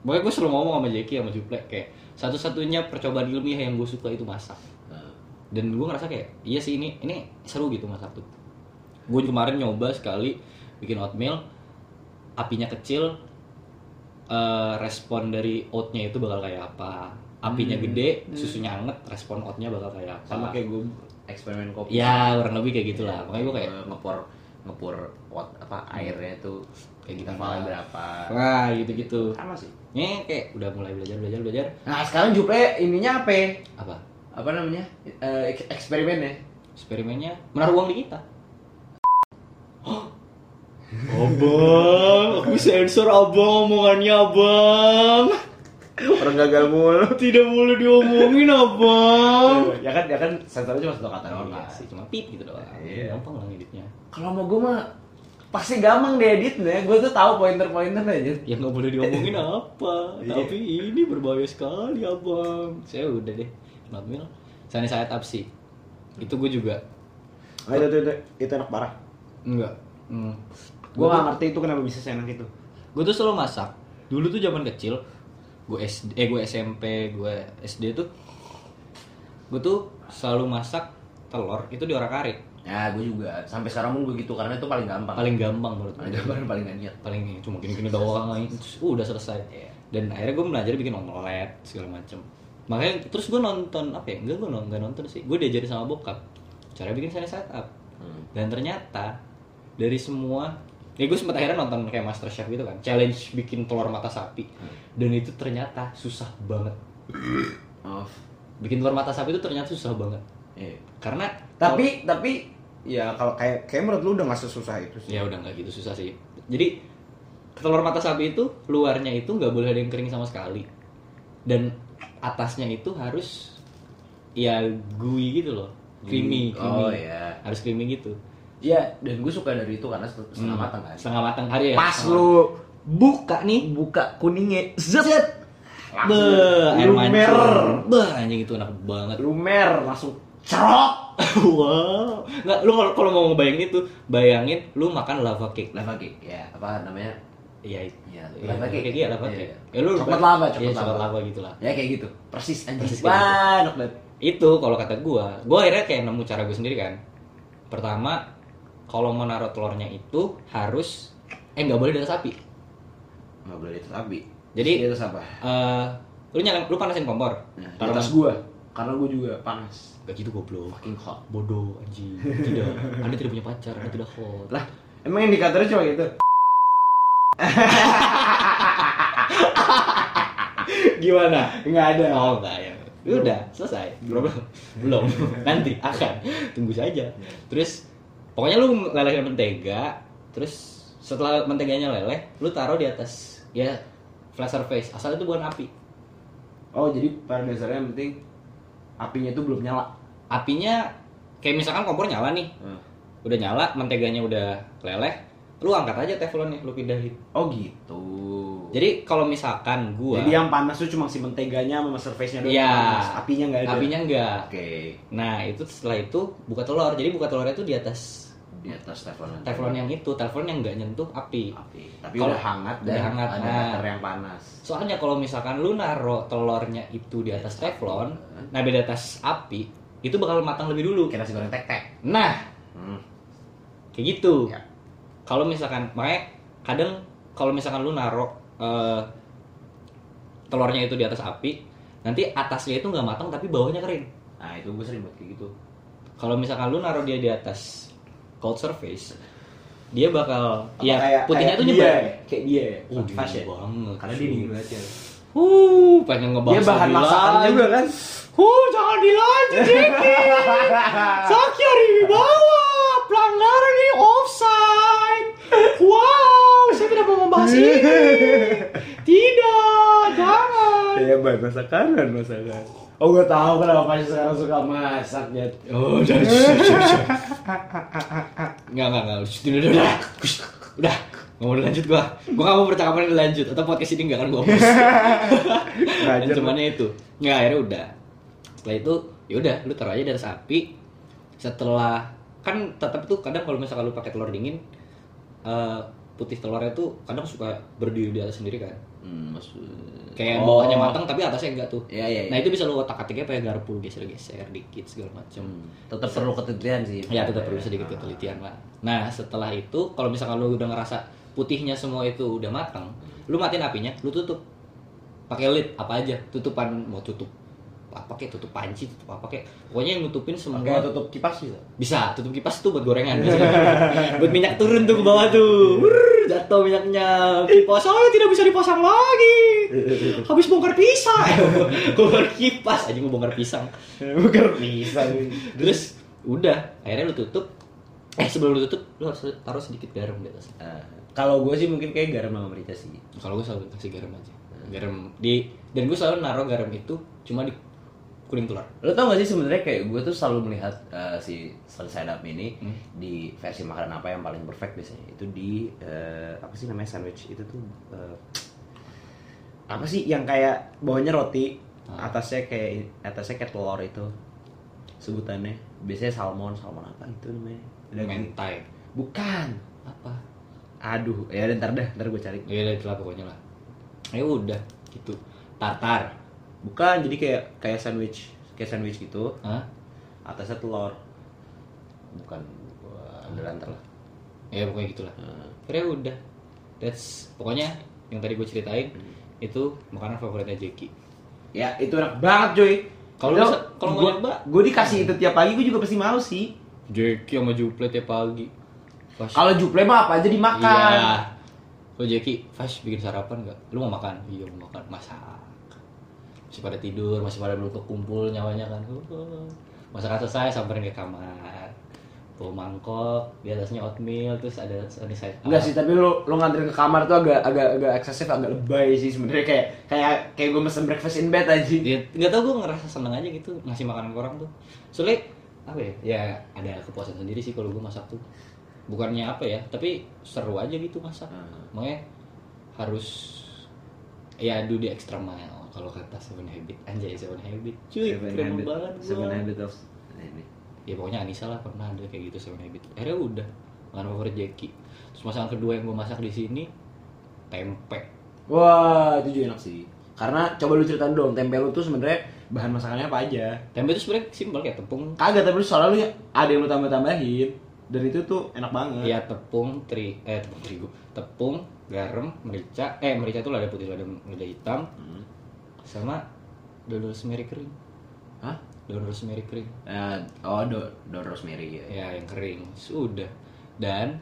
pokoknya gue selalu ngomong sama Jackie sama Juple kayak satu-satunya percobaan ilmiah yang gue suka itu masak. Nah, dan gue ngerasa kayak iya sih ini ini seru gitu masak tuh. Gue kemarin nyoba sekali bikin oatmeal apinya kecil eh, respon dari oatnya itu bakal kayak apa apinya Hmm. gede susunya anget respon oatnya bakal kayak apa? Sama kayak gue eksperimen kopi. Ya kurang lebih kayak gitulah. Makanya gue kayak Gua ngepor ngepor what apa airnya tuh Kayak gitu. levelnya berapa. Wah gitu gitu sama sih. Nya kayak udah mulai belajar belajar belajar. Nah sekarang Juple ininya apa? Ya? apa? Apa namanya? Eh, ek- eksperimennya? Eksperimennya menaruh uang di kita. Abang, aku sensor abang omongannya abang. Orang gagal mulu Tidak boleh diomongin abang. ya kan ya kan sensornya cuma satu kata doang Iya kan sih, cuma pip gitu doang. Iya. Gampang lah ngeditnya. kalau mau gue mah pasti gampang deh editnya gue tuh tahu pointer-pointer aja Yang nggak boleh diomongin apa? Iya. Tapi ini berbahaya sekali abang. Saya udah deh, oatmeal. sunny side up sih itu gue juga Oh, itu, itu, itu, itu enak parah. enggak hmm. Gue gak ngerti itu kenapa bisa seenak itu. gue tuh selalu masak dulu tuh zaman kecil gue SD eh gue SMP gue SD tuh gue tuh selalu masak telur itu di orak arik Ya, gue juga. Sampai sekarang pun gue gitu karena itu paling gampang. paling gampang menurut paling gampang paling niat. paling cuma gini-gini doang terus uh, udah selesai Iya. dan akhirnya gue belajar bikin omelet segala macem makanya terus gue nonton apa ya enggak gue nonton nonton sih gue diajarin sama bokap cara bikin sunny side up Hmm. dan ternyata dari semua ya gue sempat akhirnya nonton kayak master chef gitu kan challenge bikin telur mata sapi dan itu ternyata susah banget Oh. bikin telur mata sapi itu ternyata susah banget Iya. karena Tapi, tapi ya kalau kayak kayak menurut lu udah gak sesusah itu sih. ya udah nggak gitu susah sih jadi telur mata sapi itu luarnya itu nggak boleh ada yang kering sama sekali dan atasnya itu harus ya gooey gitu loh creamy, Hmm. creamy. Oh, iya. harus creamy gitu Iya, dan gue suka dari itu karena setengah setengah matang kan. setengah matang hari ya Pas lu buka nih buka kuningnya, zet. Beuh, air lumer. mancur. Beuh, anjing itu enak banget. lumer langsung cerok. wow. Nggak, lu kalau kalau mau ngebayangin itu, bayangin lu makan lava cake. Lava cake, ya apa namanya? Iya, Iya, iya, lava cake. Iya, lava Iya. cake. Ya lu Coklat lava, Iya, coklat coklat lava. lava gitu lah. Ya kayak gitu, persis anjing. Persis Wah, enak banget. Itu kalau kata gua, gua akhirnya kayak nemu cara gue sendiri kan. Pertama, kalau mau naruh telurnya itu harus eh nggak boleh di atas api. Nggak boleh di atas api. Jadi Di atas apa? eh lu nyalain lu panasin kompor. Nah, Di atas gua. Karena gua juga panas. Gak gitu goblok. Fucking hot. Bodoh anjing. Tidak. Anda tidak punya pacar, Anda tidak hot. Lah, emang indikatornya cuma gitu. Gimana? Enggak ada. Oh enggak ya. Ya Udah, selesai. Belum. Belum. Nanti akan. Tunggu saja. Terus pokoknya lu lelehin mentega, terus setelah menteganya leleh, lu taruh di atas ya flat surface. Asal itu bukan api. Oh, jadi pada dasarnya yang penting apinya itu belum nyala. Apinya kayak misalkan kompor nyala nih. Udah nyala, menteganya udah leleh, lu angkat aja teflonnya, lu pindahin. Oh, gitu. Jadi kalau misalkan gua Jadi yang panas tuh cuma si menteganya sama surface-nya doang Iya. yang panas. Apinya enggak ada. apinya enggak. Oke. Nah, itu setelah itu buka telur. Jadi buka telurnya itu di atas Di atas teflon. teflon yang itu, teflon yang nggak nyentuh api. api. Tapi Kalau- udah hangat udah dan hangat, ada nah. yang panas. Soalnya kalau misalkan lu naro telurnya itu di atas teflon, nah di atas api, itu bakal matang lebih dulu. Kayak nasi goreng tek-tek. Nah, Hmm. kayak gitu. Ya. Kalau misalkan, makanya kadang kalau misalkan lu naro eh, telurnya itu di atas api, nanti atasnya itu nggak matang tapi bawahnya kering. Nah, itu gue sering buat kayak gitu. Kalau misalkan lu naruh dia di atas cold surface, dia bakal Apa ya kayak- putihnya kayak tuh nyebar. ya? Kayak dia ya. Uh, Pas dingin ya. banget. Karena dia dingin banget ya. Uh, pengen ngebahas Dia bahan masakan juga kan. Uh, jangan dilanjut, Jeki. Saki hari bawa pelanggaran ini offside. Wow, saya tidak mau membahas ini. Tidak, jangan. Kayak bahan masakan, bahan masakan. Oh, gue tahu kenapa pasti sekarang suka masak ya. Oh, udah, Enggak, enggak, enggak. Udah, udah, udah. Ush, Udah, nggak mau dilanjut gua. Gua nggak mau percakapan ini lanjut atau podcast ini nggak akan gua hapus. Cuman itu. Nggak, akhirnya udah. Setelah itu, ya udah, lu taruh aja di atas api. Setelah kan tetap tuh kadang kalau misalkan lu pakai telur dingin, eh, putih telurnya tuh kadang suka berdiri di atas sendiri kan. Hmm, maksud. Kayak Oh. bawahnya matang tapi atasnya enggak tuh. Iya, iya, iya. Nah itu bisa lu otak atiknya pakai garpu geser-geser dikit segala macem. Hmm, tetap perlu ketelitian sih. Ya tetap perlu sedikit ketelitian lah. Nah setelah itu kalau misalkan lu udah ngerasa putihnya semua itu udah matang, lu matiin apinya, lu tutup pakai lid apa aja, tutupan mau tutup apa kayak tutup panci, tutup apa kayak pokoknya yang nutupin semua. Pakai tutup kipas bisa. bisa tutup kipas tuh buat gorengan. Biasanya. buat minyak turun tuh ke bawah tuh. Wurr, jatuh minyaknya. Kipas saya tidak bisa dipasang lagi. Habis bongkar pisang. Bongkar kipas. Aja mau bongkar pisang. Bukan bisa. terus udah. Akhirnya lu tutup. Eh sebelum lu tutup lu harus taruh sedikit garam di atas. Nah, kalau gue sih mungkin kayak garam sama merica sih. kalau gue selalu kasih garam aja. Garam di dan gue selalu naruh garam itu cuma di kuning telur. Lo tau gak sih sebenarnya kayak gue tuh selalu melihat eh, si side up ini Hmm. di versi makanan apa yang paling perfect biasanya? Itu di eh, apa sih namanya sandwich? Itu tuh eh, Apa sih yang kayak bawahnya roti, Ah. atasnya kayak atasnya kayak telur itu. sebutannya. Biasanya salmon salmon apa? Itu namanya. Daging- mentai bukan. Apa? Aduh ya ntar dah ntar gue cari. Ya udah itulah pokoknya lah. Ya udah gitu. Tartar bukan jadi kayak kayak sandwich kayak sandwich gitu Hah? atasnya telur bukan andalan ntar lah ya pokoknya gitulah Nah, akhirnya udah that's pokoknya yang tadi gue ceritain itu makanan favoritnya Jeki ya itu enak banget cuy Kalau kalau nyoba. gue dikasih itu tiap pagi gue juga pasti mau sih Jeki sama Juple tiap pagi kalau juple mah apa aja dimakan Iya. Lo Jeki, Fash bikin sarapan nggak? Lu mau makan? Iya mau makan. Masak. Masih pada tidur, masih pada belum kekumpul nyawanya kan. Masakan selesai, samperin ke kamar. Bawa mangkok, di atasnya oatmeal, terus ada sunny side up. Enggak sih, tapi lu lu nganterin ke kamar tuh agak agak agak eksesif, agak lebay sih sebenarnya kayak kayak kayak gue mesen breakfast in bed aja. Ya, nggak tau gue ngerasa seneng aja gitu ngasih makanan ke orang tuh. Soalnya apa ya? Ya ada kepuasan sendiri sih kalau gue masak tuh. Bukannya apa ya, tapi seru aja gitu masak. Hmm. Makanya harus ya do the extra mile kalau kata Seven Habit anjay Seven Habit cuy keren banget gua. Seven habit of ini. ya pokoknya Anissa lah pernah ada kayak gitu Seven Habit akhirnya udah makanan favorit Jackie terus masakan kedua yang gue masak di sini tempe Wah, itu juga enak sih. Karena coba lu ceritain dong, tempe lu tuh sebenarnya bahan masakannya apa aja? tempe itu sebenarnya simpel kayak tepung Kagak, tapi lu soalnya lu ada yang lu tambah-tambahin. Dan itu tuh enak banget. ya tepung tri eh tepung terigu tepung garam merica eh merica itu lada putih lada, lada hitam Hmm. Sama daun rosemary kering Hah? daun rosemary kering Eh, oh, do, daun rosemary ya. ya yang kering sudah dan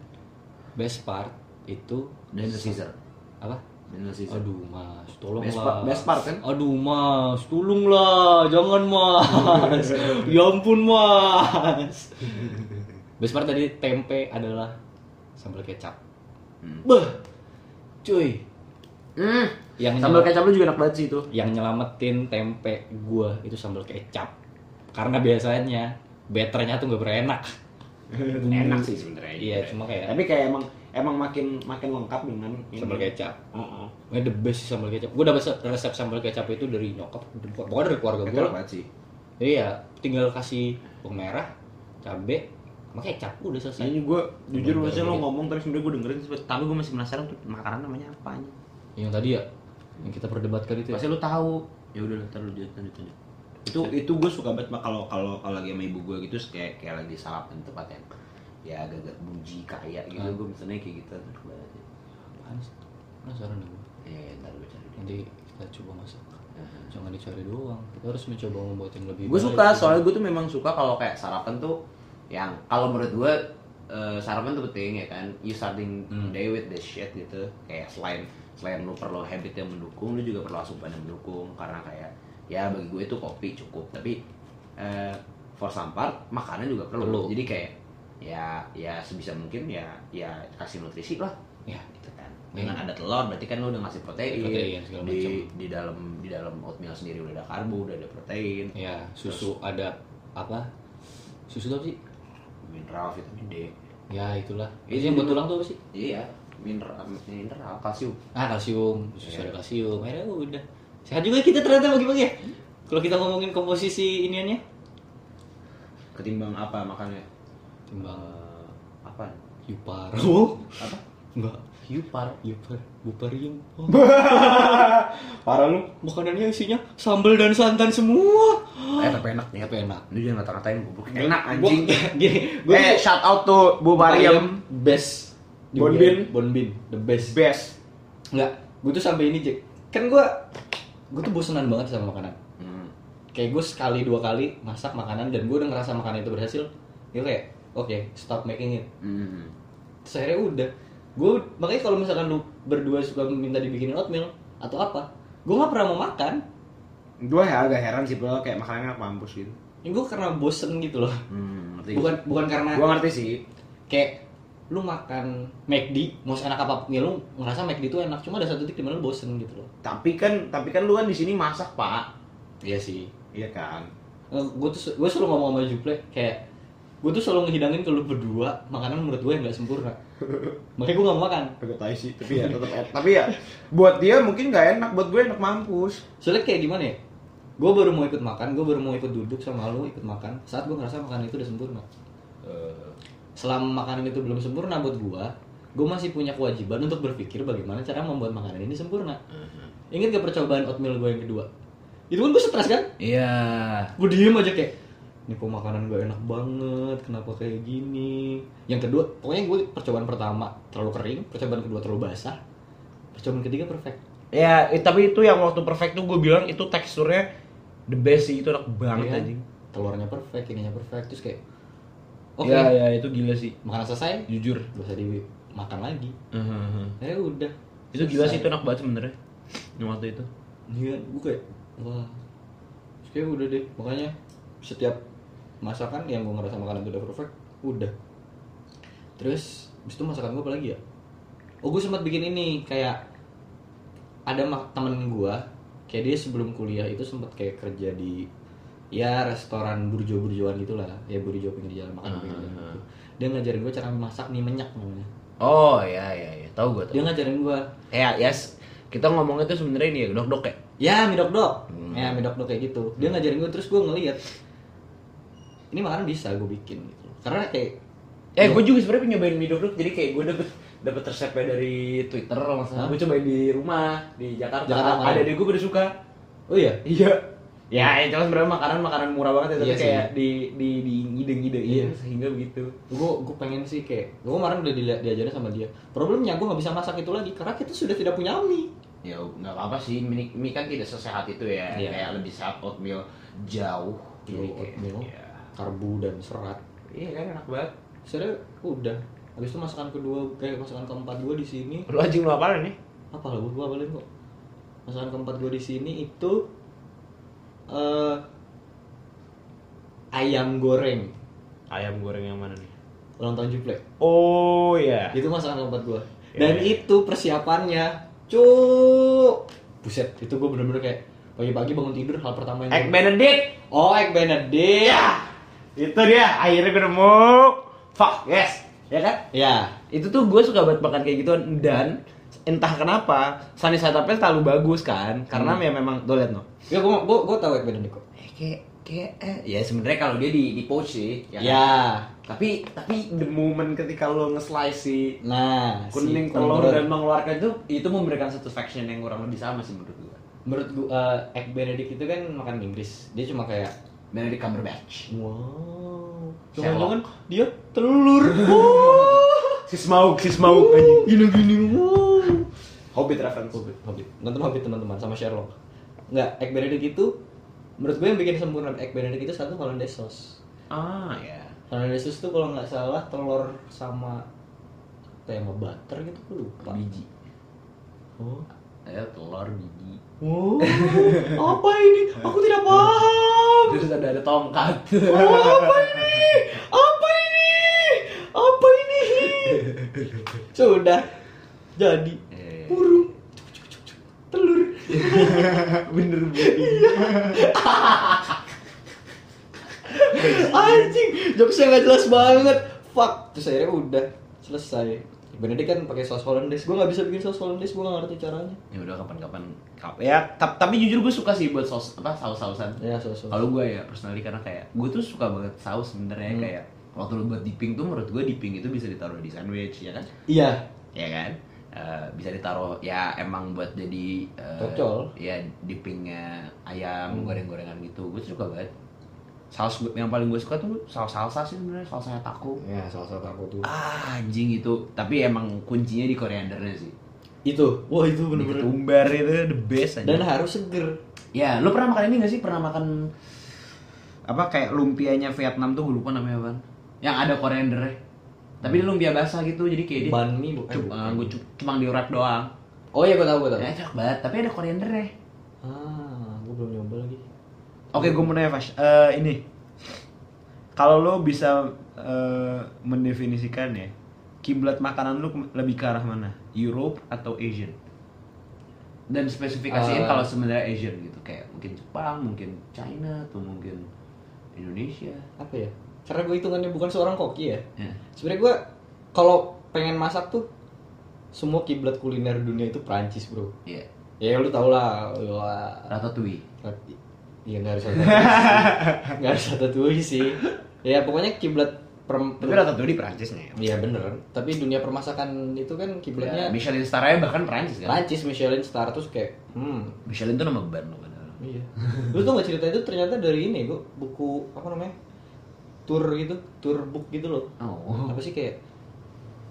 best part itu Dan Caesar. apa Dan Caesar. aduh mas tolong Best lah part- best part kan? aduh mas tolong lah jangan mas ya ampun mas best part tadi tempe adalah sambal kecap Hmm. Beh, cuy Hmm. Yang Sambal nyel- kecap lu juga enak banget sih itu. yang nyelamatin tempe gua itu sambal kecap karena biasanya betternya tuh gak pernah enak enak sih sebenarnya. iya cuma kayak Tapi kayak emang emang makin makin lengkap dengan ini. sambal kecap Heeh. Ini the best sih sambal kecap. Gue dapet resep sambal kecap itu dari nyokap, pokoknya dari keluarga gue. enak banget sih. Jadi ya tinggal kasih bawang merah, cabe, sama kecap udah selesai. Ini gue jujur maksudnya lo bener. ngomong tapi sebenarnya gue dengerin tapi gue masih penasaran tuh makanan namanya apa. Yang tadi ya, yang kita perdebatkan itu. Ya. Pasti lu tahu. Ya udah ntar lu lanjut lanjut lanjut. Itu itu gue suka banget Mak, kalau kalau kalau lagi sama ibu gue gitu kayak kayak lagi sarapan di tempat yang ya agak-agak buji kaya gitu Ah. gue misalnya kayak gitu enak banget. Apaan sih? Penasaran gue. Ya, ya ntar gue cari. Nanti kita coba masak. Jangan dicari doang. Kita harus mencoba membuat yang lebih Gue suka gitu. soalnya gue tuh memang suka kalau kayak sarapan tuh yang kalau menurut gue eh, sarapan tuh penting ya kan. You starting Hmm. day with this shit gitu. Kayak selain selain lu perlu habit yang mendukung, lu juga perlu asupan yang mendukung karena kayak ya bagi gue itu kopi cukup tapi eh, for some part makanan juga perlu. Perlu. Jadi kayak ya ya sebisa mungkin ya ya kasih nutrisi lah Ya, gitu kan dengan ada telur berarti kan lu udah ngasih protein, Protein, segala di macam. di dalam di dalam oatmeal sendiri udah ada karbo udah ada protein ya susu ada apa? Susu tuh apa sih? mineral vitamin D Ya itulah. Itu yang buat tulang tuh apa sih? iya mineral mineral kalsium Ah kalsium, susu Iya. ada kalsium. Akhirnya udah. Sehat juga kita ternyata bagi-bagi ya. Kalau kita ngomongin komposisi iniannya, ketimbang apa makannya timbang Eh, apa Yupar. Oh, apa enggak. Yupar Yupar, Buparium. Oh, parah lu makanannya isinya sambal dan santan semua. eh tapi enak nih Tapi enak. lu jangan ngata-ngatain goblok enak anjing Gini, gue eh shout out to Bu Mariam best. Bonbin. Bonbin, the best. best Enggak, gue tuh sampai ini, Jack. Kan gue gue tuh bosenan banget sama makanan. hmm. kayak gue sekali dua kali masak makanan dan gue udah ngerasa makanan itu berhasil gue kayak oke stop making it Hmm. terus akhirnya udah gue makanya kalau misalkan lu berdua suka minta dibikinin oatmeal atau apa gue nggak pernah mau makan gue ya agak heran sih bro kayak makanannya mampus gitu ini gue karena bosen gitu loh hmm, ngerti bukan bukan karena gue ngerti sih kayak lu makan McD mau enak apa pun ya lu ngerasa McD itu enak cuma ada satu titik di mana lu bosen gitu loh. Tapi kan tapi kan lu kan di sini masak pak. Iya sih. Iya kan? Gue tuh gue selalu ngomong sama Juple kayak gue tuh selalu ngehidangin ke lu berdua makanan menurut gue yang gak sempurna. Makanya gue gak mau makan. Agak tai sih tapi ya tetap enak. Tapi ya buat dia mungkin nggak enak buat gue enak mampus. Soalnya kayak gimana ya? Gue baru mau ikut makan gue baru mau ikut duduk sama lu ikut makan. Saat gue ngerasa makanan itu udah sempurna. Eh, selama makanan itu belum sempurna buat gue gue masih punya kewajiban untuk berpikir bagaimana cara membuat makanan ini sempurna ingat gak percobaan oatmeal gue yang kedua itu kan gue stres kan Iya. gue diem aja kayak ini kok makanan gue enak banget kenapa kayak gini yang kedua pokoknya gue percobaan pertama terlalu kering percobaan kedua terlalu basah percobaan ketiga perfect Ya, tapi itu yang waktu perfect tuh gue bilang itu teksturnya the best sih, itu enak banget kan? anjing. telurnya perfect ininya perfect terus kayak oke Ya, ya itu gila sih. makanan selesai Jujur. gak usah dimakan lagi Uh-huh. ya udah Itu gila sih itu enak banget sebenarnya. Yang waktu itu. iya gue kayak wah kayak udah deh makanya setiap masakan yang gue ngerasa makanan itu udah perfect udah terus habis itu masakan gue apa lagi ya oh gue sempat bikin ini kayak ada temen gue kayak dia sebelum kuliah itu sempat kayak kerja di ya restoran burjo-burjoan gitulah ya burjo pinggir jalan makan pinggir jalan gitu. dia ngajarin gue cara masak mie menyak namanya Oh, ya ya ya, tahu gue dia ngajarin gue Ya, yes. Kita ngomongnya tuh sebenarnya ini ya, dok-dok ya. ya mie dok dok Hmm. ya mie dok dok kayak gitu dia ngajarin gue terus gue ngeliat ini makanan bisa gue bikin gitu karena kayak Eh, gue juga sebenarnya nyobain mie dok-dok, jadi kayak gue dapet dapet resepnya dari Twitter masalah. Hah? Gue cobain di rumah di Jakarta. Jakarta ada deh gue pada suka. oh iya Iya. Ya, itu kan sebenarnya makanan makanan murah banget ya, tapi Iya kayak di di di ngide-ngide Iya. sehingga begitu. gue gue pengen sih kayak gue kemarin udah dilihat diajarin sama dia problemnya gue nggak bisa masak itu lagi karena kita sudah tidak punya mie Ya nggak apa-apa sih, mie, mie kan tidak sesehat itu ya, Iya. kayak lebih sehat oatmeal jauh. Jadi Jauh kayak, oatmeal. ya. karbo dan serat Iya kan enak banget. saya udah habis itu masakan kedua kayak masakan keempat gue di sini Lu anjing lu apaan nih? apa lah gue apalin kok masakan keempat gue di sini itu eh ayam goreng Ayam goreng yang mana nih? ulang tahun Juple Oh iya. itu masakan keempat gue Ya, dan ya. itu persiapannya cuk buset itu gue bener-bener kayak pagi-pagi bangun tidur hal pertama yang Egg gua- Benedict. oh egg benedict Ya, itu dia. Akhirnya gue nemu. Fuck, yes. Ya kan? ya Itu tuh gue suka banget makan kayak gitu dan entah kenapa sunny side up terlalu bagus kan? Karena Hmm. ya memang tuh liat no. Ya gue gue gue tahu egg benedict kok. Eh, kayak kayak eh, ya sebenarnya kalau dia di di poach sih ya, kan? ya. Tapi tapi the moment ketika lo nge-slice si nah kuning si telur telur. dan mengeluarkan itu itu memberikan satisfaction yang kurang lebih sama sih menurut gue menurut gue eh, egg benedict itu kan makan Inggris. Dia cuma kayak Benedict Cumberbatch. Wow. Jangan-jangan dia telur. Wow si smaug si smaug anjing gini-gini wow Hobbit reference Hobbit, Hobbit. Nonton Hobbit teman-teman sama Sherlock. Enggak, egg benedict itu menurut gue yang bikin sempurna egg benedict itu satu hollandaise sauce. ah ya Hollandaise sauce itu kalau nggak salah telur sama kayak sama butter gitu gue lupa. biji Oh. eh telur biji Oh, apa ini? Aku tidak paham. terus ada ada tongkat Oh, apa ini? Apa ini? Apa ini? Sudah jadi Eh. burung telur. bener bener Anjing, jokesnya nggak jelas banget. Fuck. Terus akhirnya udah selesai. Benedict kan pakai saus hollandaise. Gue nggak bisa bikin saus hollandaise. Gue nggak ngerti caranya. ya udah kapan-kapan kap ya tap- tapi jujur gue suka sih buat saus apa saus sausan Ya saus saus. kalau gue ya personally karena kayak gue tuh suka banget saus sebenarnya Hmm. kayak waktu lu buat dipping tuh menurut gue dipping itu bisa ditaruh di sandwich ya kan Iya. ya kan Eh, bisa ditaruh ya emang buat jadi eh, Cocol. ya dippingnya ayam Hmm. goreng-gorengan gitu gue suka banget saus yang paling gue suka tuh saus salsa sih sebenarnya salsa taco Ya saus saus aku tuh. ah anjing itu tapi emang kuncinya di koriandernya sih Itu. Wah itu bener-bener. ketumbar itu the best aja Dan harus seger. Ya, lu pernah makan ini gak sih? Pernah makan apa kayak lumpianya Vietnam tuh gue lupa namanya apa? Yang ada koriandernya. Tapi dia lumpia basah gitu, jadi kayak dia bu. cu- eh, gua cu- cuma di wrap doang. Oh iya gue tahu gue tahu. Ya, enak banget, tapi ada koriandernya. Ah, gue belum nyoba lagi. Oke, gue mau nanya Fash. Eh, ini kalau lo bisa eh, mendefinisikan ya kiblat makanan lu ke- lebih ke arah mana? Europe atau Asian? Dan spesifikasiin Eh. kalau sebenarnya Asian gitu, kayak mungkin Jepang, mungkin China, atau mungkin Indonesia. Apa ya? Karena gue hitungannya bukan seorang koki ya. Ya. Sebenarnya gue kalau pengen masak tuh semua kiblat kuliner dunia itu Prancis bro. Iya. Ya lu tau lah. Wah. Ratatouille. Iya nggak harus satu nggak harus satu sih. Ya pokoknya kiblat per, Tapi Ratatouille di Prancisnya ya. Iya bener. Tapi dunia permasakan itu kan Ya, kiblatnya Michelin star aja bahkan Prancis kan. Prancis Michelin Star terus kayak hmm Michelin tuh nama band padahal. iya. Lu tau gak cerita itu ternyata dari ini gua buku apa namanya? Tour gitu, tour book gitu loh. Oh. Apa sih kayak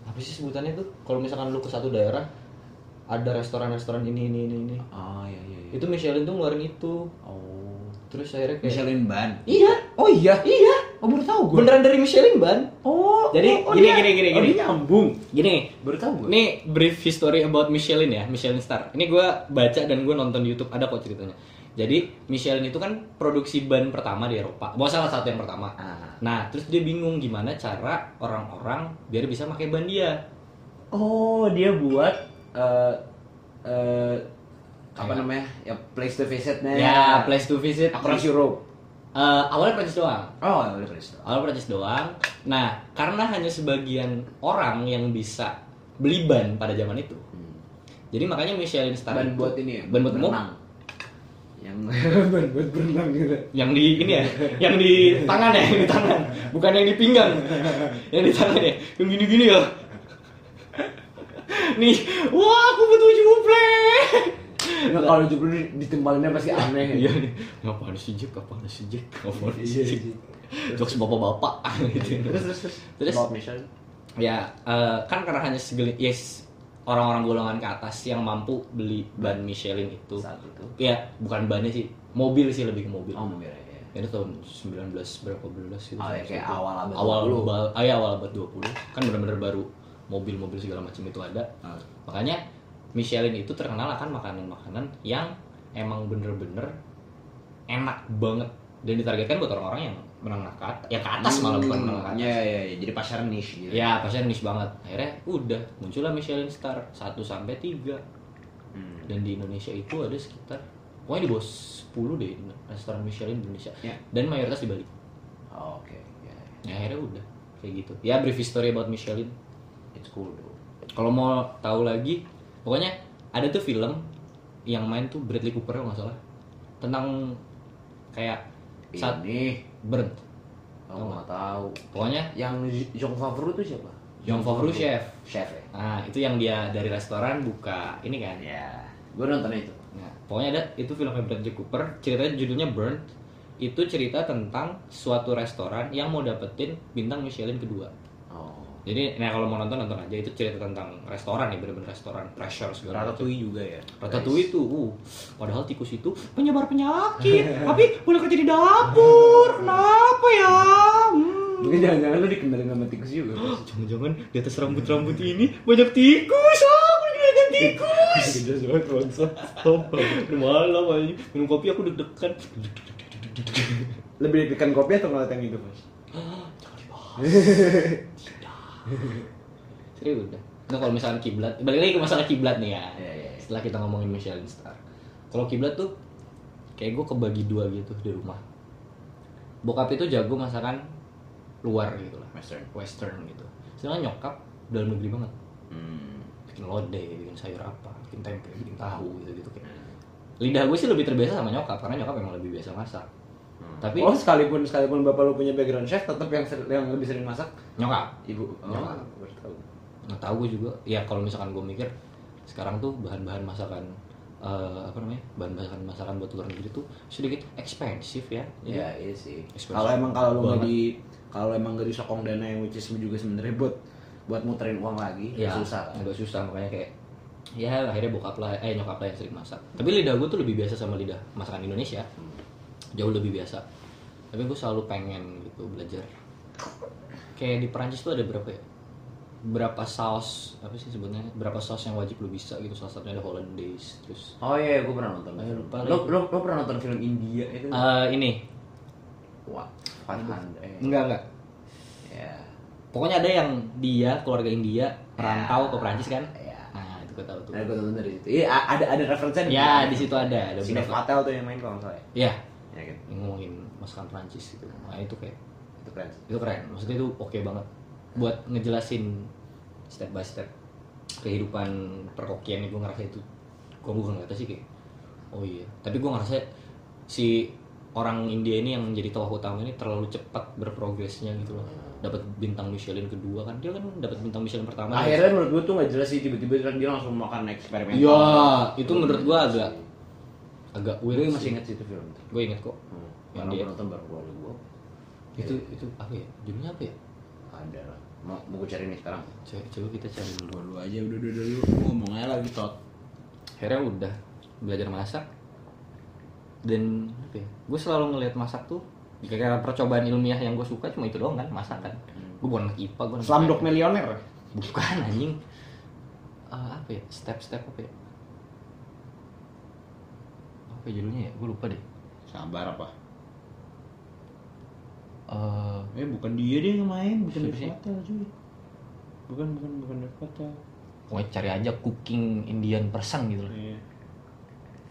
apa sih sebutannya tuh? Kalau misalkan lu ke satu daerah ada restoran-restoran ini ini ini ini. Oh iya iya. iya. Itu Michelin tuh ngeluarin itu. Oh. Terus akhirnya kayak Michelin ban. Iya. Oh iya. Iya. Oh baru tahu gue. Beneran dari Michelin ban. Oh. Jadi, oh, gini, dia- gini, gini, oh, gini. dia nyambung. Gini, Baru tahu gue. Ini brief history about Michelin ya, Michelin Star. Ini gue baca dan gue nonton di YouTube ada kok ceritanya. Jadi Michelin itu kan produksi ban pertama di Eropa, bahwa salah satu yang pertama. Ah. Nah, terus dia bingung gimana cara orang-orang biar bisa pakai ban dia. Oh, dia buat eh eh apa namanya? Ya place to visitnya. Ya, place to visit. across Europe. Eh, awalnya Prancis doang. Oh, ya udah place. Awalnya Prancis doang. Nah, karena hanya sebagian orang yang bisa beli ban pada zaman itu. Jadi makanya Michelin Star Ban buat ini ya. ban buat mobil. Yang ban buat berenang gitu. yang di ini ya? Yang di tangan ya? Yang di tangan. Bukan yang di pinggang. Yang di tangan ya? Yang gini gini ya? Nih wah aku butuh juple. Nah, kalau jublu ditimpalinnya pasti aneh. iya. Nih apaan sih Jack? Apaan sih Jack? Apaan Iya, Jack? jokes bapak-bapak. Gitu Terus terus. Terus. Terus- ya eh, kan karena hanya segelit yes orang-orang golongan ke atas yang mampu beli ban Michelin itu Saat itu. ya bukan bannya sih mobil sih lebih ke mobil Oh, mobil ya. Itu tahun 19 berapa belas gitu. Oh, ya, kayak Itu. awal abad awal 20. Awal, ah, ya, awal abad 20. Kan benar-benar baru mobil-mobil segala macam itu ada. Ah. Makanya Michelin itu terkenal akan makanan-makanan yang emang bener-bener enak banget dan ditargetkan buat orang-orang yang menengah ke atas, ya ke atas malah bukan menengah ke atas. Ya, ya, ya. Jadi pasar niche gitu. Ya, pasnya niche banget. Akhirnya udah muncullah Michelin Star 1 sampai 3. Hmm. Dan di Indonesia itu ada sekitar pokoknya di bawah 10 deh restoran Michelin di Indonesia. Ya. Dan mayoritas di Bali. Oh, Oke. Ya. Ya akhirnya udah kayak gitu. Ya brief history about Michelin. It's cool. Kalau mau tahu lagi, pokoknya ada tuh film yang main tuh Bradley Cooper kalau nggak salah tentang kayak saat Ini burnt. Oh, nggak tahu. Pokoknya Yang Jong Favreau itu siapa? Jong Favreau chef. Chef ya. Nah itu yang dia dari restoran buka ini kan. Ya. Gue nonton itu. Nah, pokoknya ada itu filmnya Bradley Cooper, ceritanya judulnya Burnt. Itu cerita tentang suatu restoran yang mau dapetin bintang Michelin kedua. Jadi, nah kalau mau nonton nonton aja itu cerita tentang restoran nih, bener-bener restoran, pressure segala macam. Ratatouille juga ya. Ratatouille itu, uh, padahal tikus itu penyebar penyakit, tapi boleh kerja di dapur, kenapa ya? Hmm. Mungkin jangan-jangan lu dikendalin sama tikus juga. Jangan-jangan di atas rambut-rambut ini banyak tikus, ah, dikendalikan tikus. Jelas banget bangsa. Udah malam aja, minum kopi aku deg-degan. Lebih deg-degan kopi atau ngeliat yang itu, Mas? Jangan dibahas. Serius udah. Nah kalau misalnya kiblat, balik lagi ke masalah kiblat nih ya. Iya, iya, iya. Setelah kita ngomongin Michelin Star. Kalau kiblat tuh kayak gue kebagi dua gitu di rumah. Bokap itu jago masakan luar gitu lah, Western. western gitu. Sedangkan nyokap dalam negeri banget. Hmm. Bikin lodeh, bikin sayur apa, bikin tempe, bikin tahu gitu gitu kayak. Lidah gue sih lebih terbiasa sama nyokap karena nyokap memang lebih biasa masak. Tapi oh sekalipun sekalipun bapak lu punya background chef tetap yang ser- yang lebih sering masak? Nyokap. Ibu. Oh, tahu. Nggak tahu gue juga. Ya kalau misalkan gue mikir sekarang tuh bahan-bahan masakan eh, apa namanya bahan masakan masakan buat luar negeri tuh sedikit ekspensif ya. Ya iya sih. kalau emang kalau lu nggak di kalau emang gak disokong dana yang which is juga sebenarnya buat buat muterin uang lagi ya susah kan? agak susah. Makanya kayak ya akhirnya bokap lah eh nyokap lah yang sering masak. Tapi lidah gue tuh lebih biasa sama lidah masakan Indonesia jauh lebih biasa. Tapi gue selalu pengen gitu belajar. Kayak di Perancis tuh ada berapa ya? Berapa saus apa sih sebutnya berapa saus yang wajib lu bisa gitu? Salah satunya ada hollandaise terus oh iya gue pernah nonton. Ayo, lupa lo, lo, lo pernah nonton film India itu? Eh, ini. Hundred. eh. enggak enggak. Ya. Pokoknya ada yang dia keluarga India merantau ke Perancis kan? Ya. Nah itu gue tahu tuh. Nah gue nonton dari situ. Iya ada ada referensinya ya di situ ada ada Patel tuh yang main kalau nggak salah ya ya ya kan? Yang ngomongin masakan Perancis gitu. Nah itu kayak itu keren. Itu keren. Maksudnya itu oke banget. Buat ngejelasin step by step kehidupan perkokian gue ngerasa itu gue gue ngerasa sih kayak oh iya. Tapi gue ngerasa si orang India ini yang menjadi tokoh utama ini terlalu cepat berprogresnya gitu loh. Dapat bintang Michelin kedua kan. Dia kan dapat bintang Michelin pertama. Akhirnya menurut gue tuh nggak jelas sih tiba-tiba dia langsung makan eksperimen Iya, itu menurut gua agak agak gue weird masih ingat sih itu film tuh Gue inget kok. hmm. Yang karena dia- gue nonton baru keluar gue Itu itu apa ya? Judulnya apa ya? ada lah mau mau gue cari nih sekarang Coba, coba kita cari dulu. dulu aja udah udah dulu ngomong aja lagi tot Akhirnya udah belajar masak. Dan apa ya? Gue selalu ngelihat masak tuh kayak percobaan ilmiah yang gue suka cuma itu doang kan masakan. Gue bukan anak IPA, gue Slumdog Millionaire Bukan anjing. Eh, apa ya? Step-step apa ya? Apa judulnya ya? Gue lupa deh. sabar apa? Eh, eh bukan dia dia yang main bukan Dev? Patel cuy. Bukan bukan bukan Dev Patel. Pokoknya cari aja cooking Indian persang gitu loh. iya.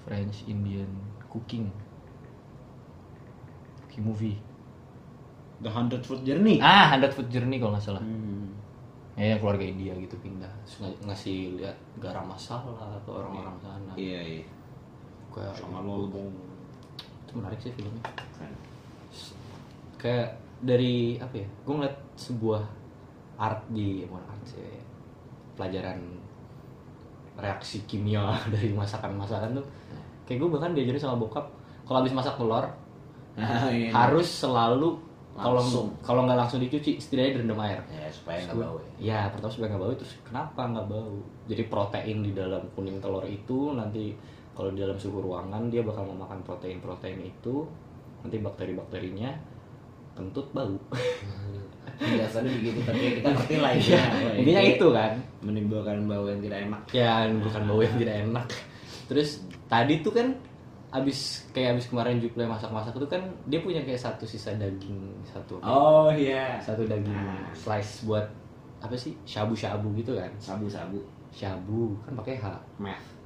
French Indian cooking. Cooking movie. The Hundred Foot Journey. Ah Hundred Food Journey kalau nggak salah. Hmm. ya yang keluarga India gitu pindah. Ngasih lihat garam masala atau orang-orang sana. Iya iya kayak sama lolbong itu menarik sih filmnya. Keren. kayak dari apa ya gue ngeliat sebuah art di bukan art sih pelajaran reaksi kimia dari masakan-masakan tuh. Kayak gue bahkan diajarin sama bokap kalau habis masak telur Ah, iya. harus selalu kalau kalau nggak langsung dicuci setidaknya direndam air. Ya supaya nggak bau ya. ya pertama supaya nggak bau terus kenapa nggak bau? Jadi protein di dalam kuning telur itu nanti kalau di dalam suhu ruangan dia bakal memakan protein-protein itu nanti bakteri-bakterinya kentut bau. Biasanya begitu tapi ya kita ngerti lah ya intinya itu kan. menimbulkan bau yang tidak enak. Ya bukan bau yang tidak enak. Terus tadi tuh kan abis kayak abis kemarin Juple masak-masak itu kan dia punya kayak satu sisa daging satu oh iya. Satu daging slice buat apa sih? Shabu-shabu gitu kan? Sabu sabu shabu kan pakai H. Meth?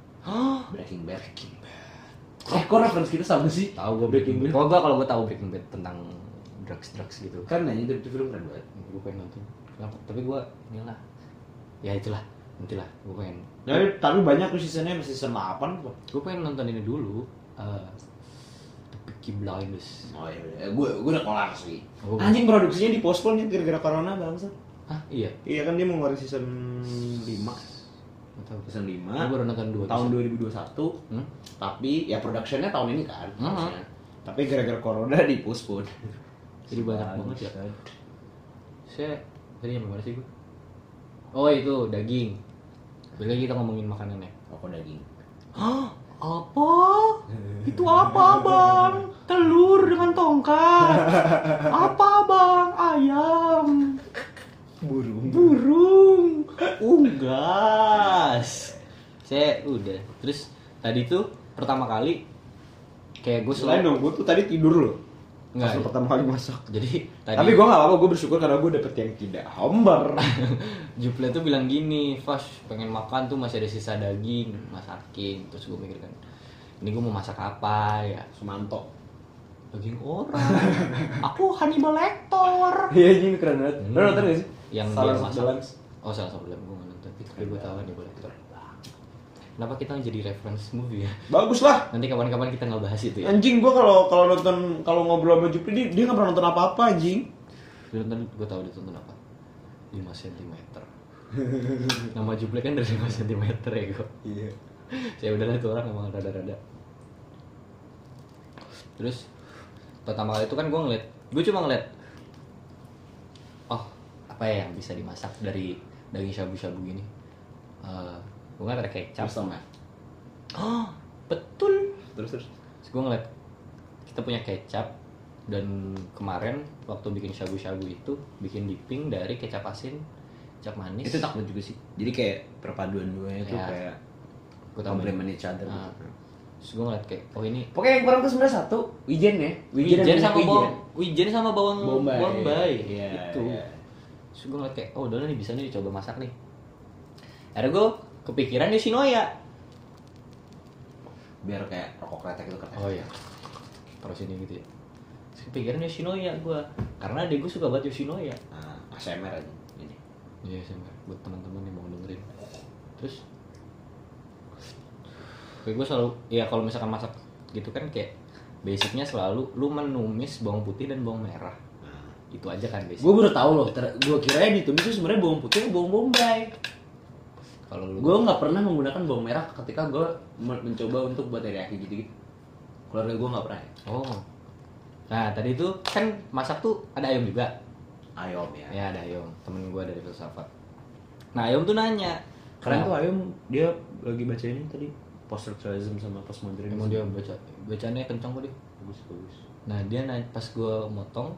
Breaking Bad Breaking Bad eh kok reference kita sama sih tahu gue Breaking Bad Kalau gue kalau gue tahu Breaking Bad tentang drugs drugs gitu. kan nanya itu, itu film keren banget Gue pengen nonton. Kenapa? Tapi gue inilah. Ya itulah. Nantilah. Gue pengen. tapi, tapi banyak tuh seasonnya masih season 8 kok Gue pengen nonton ini dulu. eh, The Peaky Blinders. oh iya iya gue gue udah kelar sih Oh. anjing produksinya di postpone ya gara-gara corona bangsa Hah? Iya. iya kan dia mau ngeluarin season 5 Gak tahu. season 5 Gue baru nonton dua. tahun episode. 2021 Hmm? tapi ya productionnya tahun ini kan Hmm. harusnya. tapi gara-gara corona di postpone Jadi banyak banget ya kan. Saya tadi yang mana sih gue? Oh itu daging. Lagi kita ngomongin makanannya. Rokok daging Hah? Apa? Itu apa bang? Telur dengan tongkat. Apa bang? Ayam. burung Burung. Unggas. Saya udah. Terus tadi tuh pertama kali kayak gue selain selalu dong gue tuh tadi tidur loh Nggak, Pas iya. pertama kali masak jadi tadi tapi gue gak apa-apa gue bersyukur karena gue dapet yang tidak hambar Juple tuh bilang gini, Fash pengen makan tuh masih ada sisa daging, masakin. Terus gue mikir kan, ini gue mau masak apa ya? Sumanto Daging orang. Aku Hannibal Lecter. iya ini keren banget Hmm. lo nonton gak sih Yang Salah dia masak. Balance. Oh salah satu film gue nggak nonton. Tapi gue tahu Hannibal Lecter. Kenapa kita jadi reference movie ya? bagus lah Nanti kapan-kapan kita nggak bahas itu ya. anjing gue kalau kalau nonton kalau ngobrol sama Jupri dia, dia gak pernah nonton apa-apa anjing Dia nonton, gue tahu dia tonton apa? 5 cm. Nama Juple kan dari 5 cm ya gue. iya saya udah lah itu orang emang rada-rada terus pertama kali itu kan gue ngeliat gue cuma ngeliat oh apa ya yang bisa dimasak dari daging shabu-shabu gini Eh gue ngeliat ada kecap Custom ya? oh betul terus terus terus gue ngeliat kita punya kecap dan kemarin waktu bikin shabu-shabu itu bikin dipping dari kecap asin kecap manis itu takut juga sih jadi kayak perpaduan duanya tuh Ya. kayak complement each other Nah, gitu. terus gue ngeliat kayak oh ini Pokoknya yang kurang tuh sebenarnya satu, wijen ya. Wijen, dan sama bawang, wijen sama bawang Bombay. bombay, Iya, itu. iya. Terus gue ngeliat kayak, oh udah nih bisa nih dicoba masak nih. Akhirnya gue kepikiran Yoshinoya. Biar kayak rokok kretek itu keren. Oh iya, taruh sini gitu ya. Terus kepikiran Yoshinoya gue, karena adik gue suka banget Yoshinoya. Nah, ASMR aja ini. Iya sih, buat teman-teman yang mau dengerin. Terus, kayak gue selalu, ya kalau misalkan masak gitu kan kayak basicnya selalu lu menumis bawang putih dan bawang merah itu aja kan basic Gue baru tahu loh, gue kira ditumis itu sebenarnya bawang putih bawang bombay. kalau lu Gue nggak pernah menggunakan bawang merah ketika gue mencoba untuk buat teriyaki gitu-gitu. Keluarga gue nggak pernah. oh nah tadi itu kan masak tuh ada ayam juga Ayam ya. ya ada ayam temen gue dari filsafat nah ayam tuh nanya Keren "Kenapa?" tuh Ayam dia lagi baca ini tadi structuralism sama postmodernism. emang dia baca bacanya kencang kok dia bagus bagus. Nah dia nanya, pas gue motong,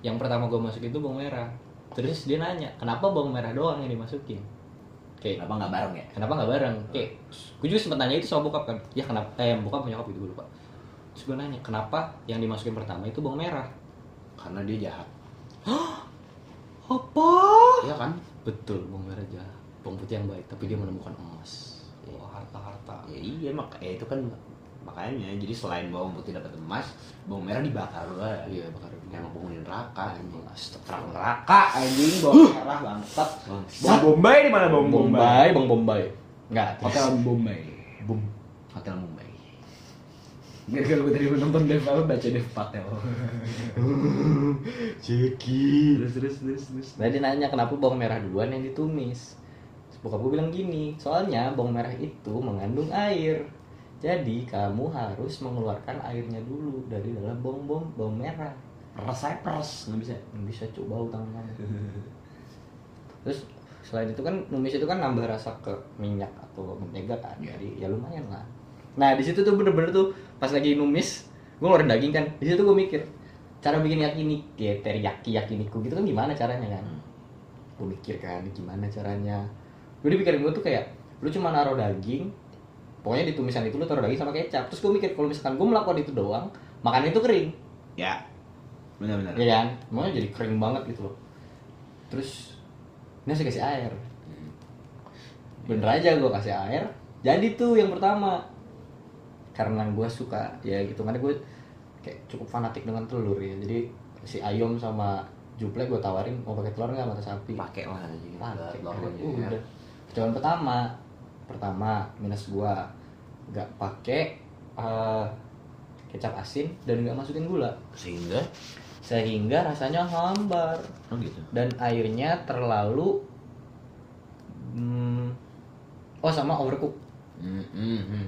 yang pertama gue masuk itu bawang merah. Terus dia nanya, kenapa bawang merah doang yang dimasukin? Kayak, Kenapa nggak bareng ya? kenapa nggak bareng? Kayak, gue juga sempet nanya itu sama bokap kan. Ya kenapa? Eh, bokap punya nyokap gitu gue lupa. Terus gue nanya, kenapa yang dimasukin pertama itu bawang merah? Karena dia jahat. Apa? Iya kan? Betul, bawang merah jahat. Bawang putih yang baik, tapi dia menemukan emas. Wah, harta-harta. Ya iya mak, ya itu kan makanya. Jadi selain bawang putih dapat emas, bawang merah dibakar lah. Iya, bakar Yang penghuni neraka anjing. Terang neraka anjing bawang merah bangsat. Bawang Bombay di mana bawang Bombay? Bang Bombay. Enggak, Hotel Bombay. Bum. Hotel Mumbai. Gara-gara gue tadi menonton Dev apa baca Dev Patel. Ceki. terus terus terus terus. Nah dia nanya kenapa bawang merah duluan yang ditumis Bokap gue bilang gini Soalnya bawang merah itu mengandung air Jadi kamu harus mengeluarkan airnya dulu Dari dalam bawang bawang, bawang merah. Peres saya peres. Nggak bisa. Nggak Bisa coba utang kamu. Terus selain itu kan numis itu kan nambah rasa ke minyak atau mentega kan. Iya. Jadi ya lumayan lah. Nah di situ tuh bener-bener tuh pas lagi numis Gue ngeluarin daging kan. Di situ gue mikir Cara bikin yakini, ya teriyaki yakiniku gitu kan gimana caranya kan? Gue mikir kan gimana caranya? Gue dipikirin gue tuh kayak lu cuma naruh daging pokoknya di tumisan itu lu taruh daging sama kecap. Terus gue mikir kalau misalkan gue melakukan itu doang makan itu kering. Ya. Benar-benar. ya kan? Makanya jadi kering banget gitu loh. Terus ini saya kasih air. Bener aja gue kasih air. Jadi tuh yang pertama. Karena gue suka ya gitu. Karena gue kayak cukup fanatik dengan telur ya. Jadi si ayam sama juplek gue tawarin mau pakai telur nggak mata sapi? Pakai lah pakai Telurnya, udah. Percobaan pertama. Pertama minus gua nggak pakai eh, kecap asin dan nggak masukin gula Sehingga sehingga rasanya hambar oh gitu. dan airnya terlalu hmm, oh sama overcook Hmm, hmm, hmm.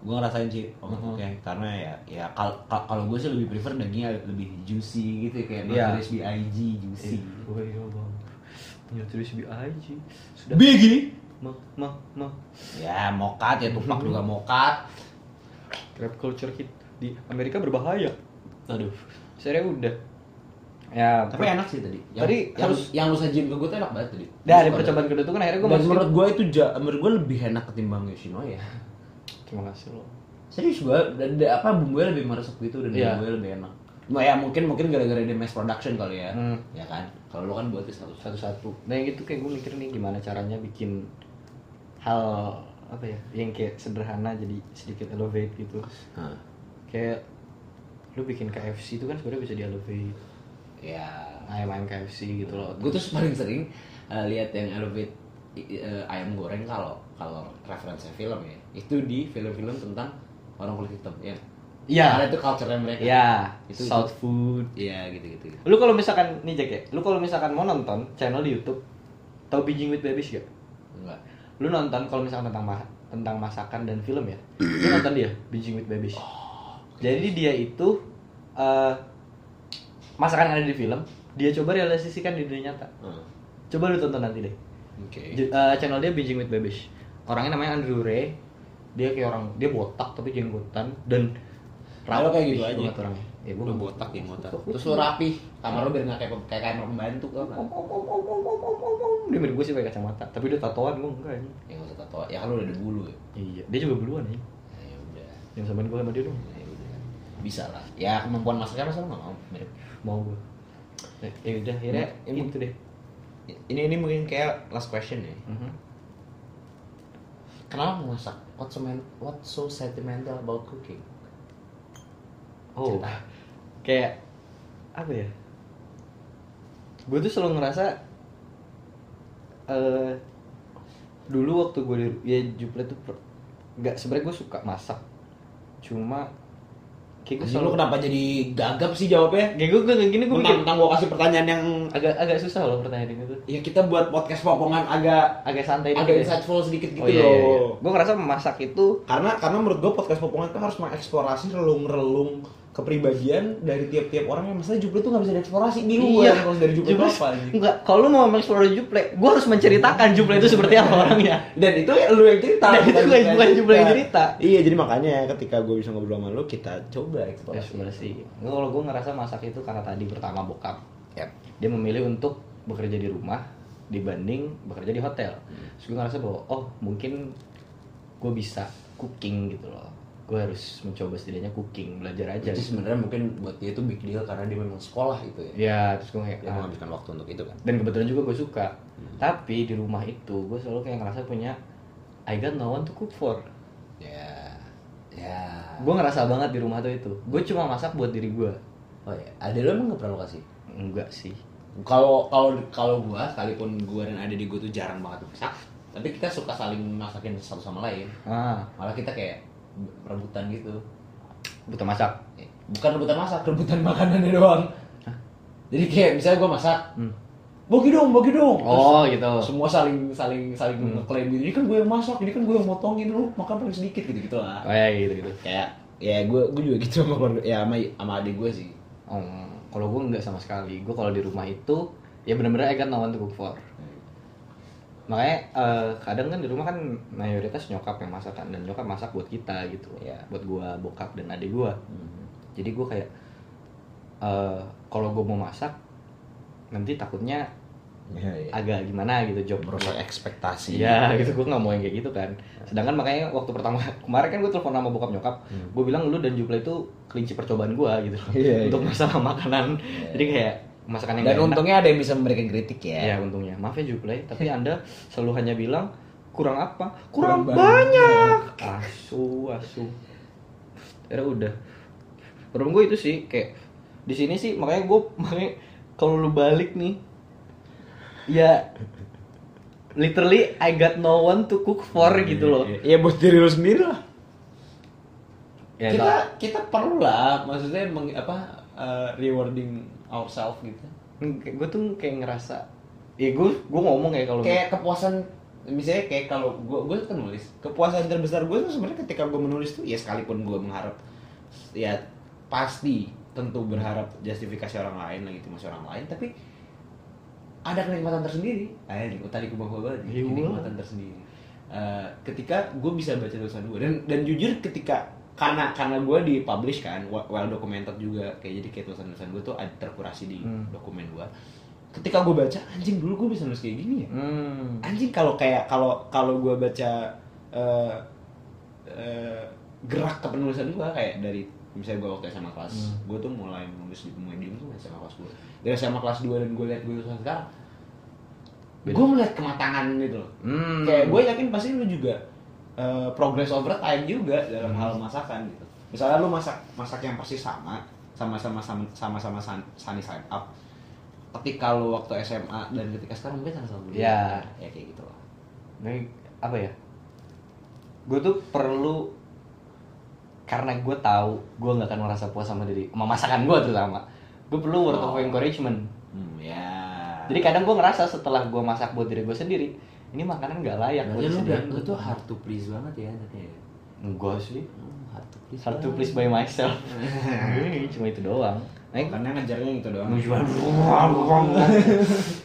Gue ngerasain sih oh, Mhm. oke karena ya ya kalau kalau gue sih lebih prefer dagingnya lebih juicy gitu kayak Iya. yeah. BIG juicy. oh iya bang tulis aja sudah Biggie. Mah mah mah Ya mokat ya tupak juga mokat. Rap culture hit di Amerika berbahaya. Aduh, saya udah. Ya, Tapi enak sih tadi. Yang, Tadi yang, harus- yang lu sajin ke gue tuh enak banget tadi. Suka percobaan kedua tuh kan akhirnya gue Dan masukin. menurut gue itu ja, menurut gue lebih enak ketimbang Yoshinoya. Terima kasih lo. Serius gue, dan da- apa bumbunya lebih meresap gitu dan Iya. bumbunya lebih enak. Nah, ya mungkin mungkin gara-gara dia mass production kali ya. Hmm. Ya kan? Kalau lu kan buatnya satu Satu-satu. Nah, yang gitu kayak gue mikir nih gimana caranya bikin hal apa ya, yang kayak sederhana jadi sedikit elevate gitu. Nah, Kayak lu bikin KFC itu kan sebenarnya bisa di elevate. ya Ayam-ayam KFC gitu loh. gue tuh paling sering uh, lihat yang elevate uh, ayam goreng kalau kalau referensi film ya itu di film-film tentang orang kulit hitam ya Iya. karena itu culture mereka Ya, Itu- South food. iya gitu gitu Lu kalau misalkan nih Jack ya, lu kalau misalkan mau nonton channel di YouTube, tau Binging with Babies gak? enggak Lu nonton kalau misalkan tentang ma- tentang masakan dan film ya, lu nonton dia Binging with Babies. Jadi dia itu eh, masakan yang ada di film, dia coba realisasikan di dunia nyata. Hmm. Coba lu tonton nanti deh. oke J- eh, channel dia Binging with Babish. Orangnya namanya Andrew Ray. Dia kayak orang dia botak tapi jenggotan dan lo kayak gitu aja. orangnya. Ya, nggak- botak ya botak terus lu rapi kamar lu biar nggak kayak kayak kamar pembantu kan Dia mirip gue sih pakai kacamata, tapi dia tatoan gue enggak ini. ya nggak usah tato ya kan lu udah ada bulu ya Iya, dia juga beluan ya. ya udah Yang samain gue sama dia dong. ya udah bisa lah ya kemampuan masaknya masa lu nggak mau mirip Mau gue. Eh, ya udah, akhirnya Nah, ini itu deh. ini ini mungkin kayak last question ya Mhm. Kenapa masak? What's so, what's so sentimental about cooking? Oh, Cerita. Kayak apa ya? Gue tuh selalu ngerasa eh dulu waktu gue di ya Juple tuh nggak sebenarnya gue suka masak, cuma kayak gue selalu kenapa jadi gagap sih jawabnya? kayak gue kayak gini gue Menantang gua kasih pertanyaan yang agak agak susah loh pertanyaan itu ya kita buat podcast popongan agak agak santai agak ya. insightful sedikit gitu oh iya, iya, iya. loh. gue ngerasa memasak itu Karena karena menurut gua podcast popongan itu harus mengeksplorasi relung-relung kepribadian dari tiap-tiap orang yang masalah Juple tuh nggak bisa dieksplorasi bingung Iya. kalau dari Juple itu apa enggak kalau lu mau mengeksplor Juple gue harus menceritakan Juple itu seperti apa orangnya Dan itu ya lu yang cerita. Dan itu bukan bukan- Juple yang cerita. Iya, jadi makanya ketika gue bisa ngobrol sama lu, kita coba eksplorasi. eksplorasi Nggak, kalau gue ngerasa masak itu karena tadi pertama bokap Yap. dia memilih untuk bekerja di rumah dibanding bekerja di hotel terus gue ngerasa bahwa oh mungkin gue bisa cooking gitu loh gue harus mencoba setidaknya cooking belajar aja Jadi sebenarnya mungkin buat dia itu big deal karena dia memang sekolah gitu ya. ya terus gue kayak Dia ah. menghabiskan waktu untuk itu kan. dan kebetulan juga gue suka tapi di rumah itu gue selalu kayak ngerasa punya I got no one to cook for Ya. Ya. gue ngerasa banget di rumah tuh itu gue cuma masak buat diri gue Oh ya, ada lu emang nggak pernah kasih? enggak sih Kalau kalau kalau gua sekalipun gua dan ada di gua tuh jarang banget masak, tapi kita suka saling masakin satu sama lain. ah Malah kita kayak rebutan gitu. butuh masak Bukan rebutan masak, rebutan makanannya doang. Jadi kayak misalnya gua masak, Hmm. bagi dong, bagi dong. Terus oh gitu semua saling saling saling Hmm. ngeklaim gitu. Ini kan gue yang masak, ini kan gue yang motongin lu makan paling sedikit gitu gitu lah. oh ya gitu gitu Kayak ya gue gue juga gitu sama keluarga ya sama sama adik gue sih. Oh, kalau gue nggak sama sekali. Gue kalau di rumah itu ya bener-bener I got no one to cook for. Makanya eh, kadang kan di rumah kan mayoritas nyokap yang masak kan dan nyokap masak buat kita gitu. Iya. Buat gua, bokap dan adik gua. Jadi gue kayak eh kalau gue mau masak nanti takutnya Iya, iya. agak gimana gitu job Merusak ekspektasi. Iya gitu gue nggak mau yang kayak gitu kan. Sedangkan makanya waktu pertama kemarin kan gue telepon sama bokap nyokap, gue bilang lu dan Juple itu kelinci percobaan gue gitu Hmm. Iya, untuk iya. masalah makanan. Jadi kayak masakan yang Dan enak. untungnya ada yang bisa memberikan kritik ya. Ya untungnya. Maaf ya Juple, tapi anda selalu hanya bilang kurang apa? Kurang Kurang, banyak." banyak. Asu asu. Ya udah. Problem gue itu sih kayak di sini sih makanya gue makanya kalau lu balik nih ya literally I got no one to cook for gitu loh. Iya buat diri lu sendiri lah. Ya, kita tau. kita perlu lah, maksudnya meng, apa uh, rewarding ourselves gitu. gue tuh kayak ngerasa ya gue gue ngomong ya kalau Kayak kepuasan misalnya kayak kalau gue gue kan nulis kepuasan terbesar gue tuh sebenarnya ketika gue menulis tuh ya sekalipun gue mengharap ya pasti tentu berharap justifikasi orang lain lagi itu masih orang lain tapi ada kenikmatan tersendiri ayo nih tadi gue bawa banget Iya. kenikmatan tersendiri Eh, ketika gue bisa baca tulisan gue dan dan jujur ketika karena karena gue di publish kan well documented juga kayak jadi kayak tulisan tulisan gue tuh ada terkurasi di Hmm. dokumen gue ketika gue baca anjing dulu gue bisa nulis kayak gini ya hmm. anjing kalau kayak kalau kalau gue baca eh, eh, gerak kepenulisan gue kayak dari misalnya gue waktu SMA kelas Hmm. gue tuh mulai nulis di medium tuh SMA kelas 2 dari SMA kelas 2 dan gue liat gue tulisan sekarang gue melihat kematangan gitu loh Hmm. kayak gue yakin pasti lu juga eh, progress over time juga dalam Hmm. hal masakan gitu misalnya lu masak masak yang pasti sama sama-sama sama-sama sunny side up ketika lu waktu SMA dan ketika sekarang beda sama dulu Ya. ya kayak gitu loh Ini apa ya? Gue tuh perlu karena gue tahu gue nggak akan merasa puas sama diri, sama masakan gue terutama. Gue perlu word of Oh. encouragement. hmm, ya Jadi kadang gue ngerasa setelah gue masak buat diri gue sendiri, ini makanan nggak layak buat lu, lu tuh hard to please banget ya nanti ya Enggak sih. Hmm, hard to please Hard to please by myself. Cuma itu doang. Nah, karena ngejarnya gitu doang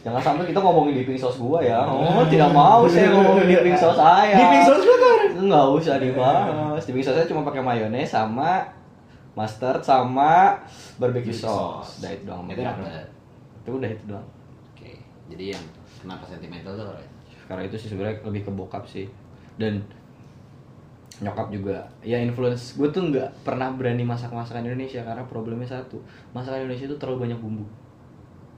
Jangan sampai kita ngomongin dipping sauce gua ya. Oh, tidak mau saya ngomongin dipping sauce saya. Dipping sauce lu kan? Enggak usah dibahas. Dipping sauce saya cuma pakai mayones sama mustard sama barbecue sauce. sauce. Udah itu doang. Itu. Itu udah itu doang. oke jadi yang kenapa sentimental tuh ya? Karena itu sih sebenarnya lebih ke bokap sih. Dan nyokap juga ya influence. Gue tuh nggak pernah berani masak masakan Indonesia karena problemnya satu masakan Indonesia itu terlalu banyak bumbu.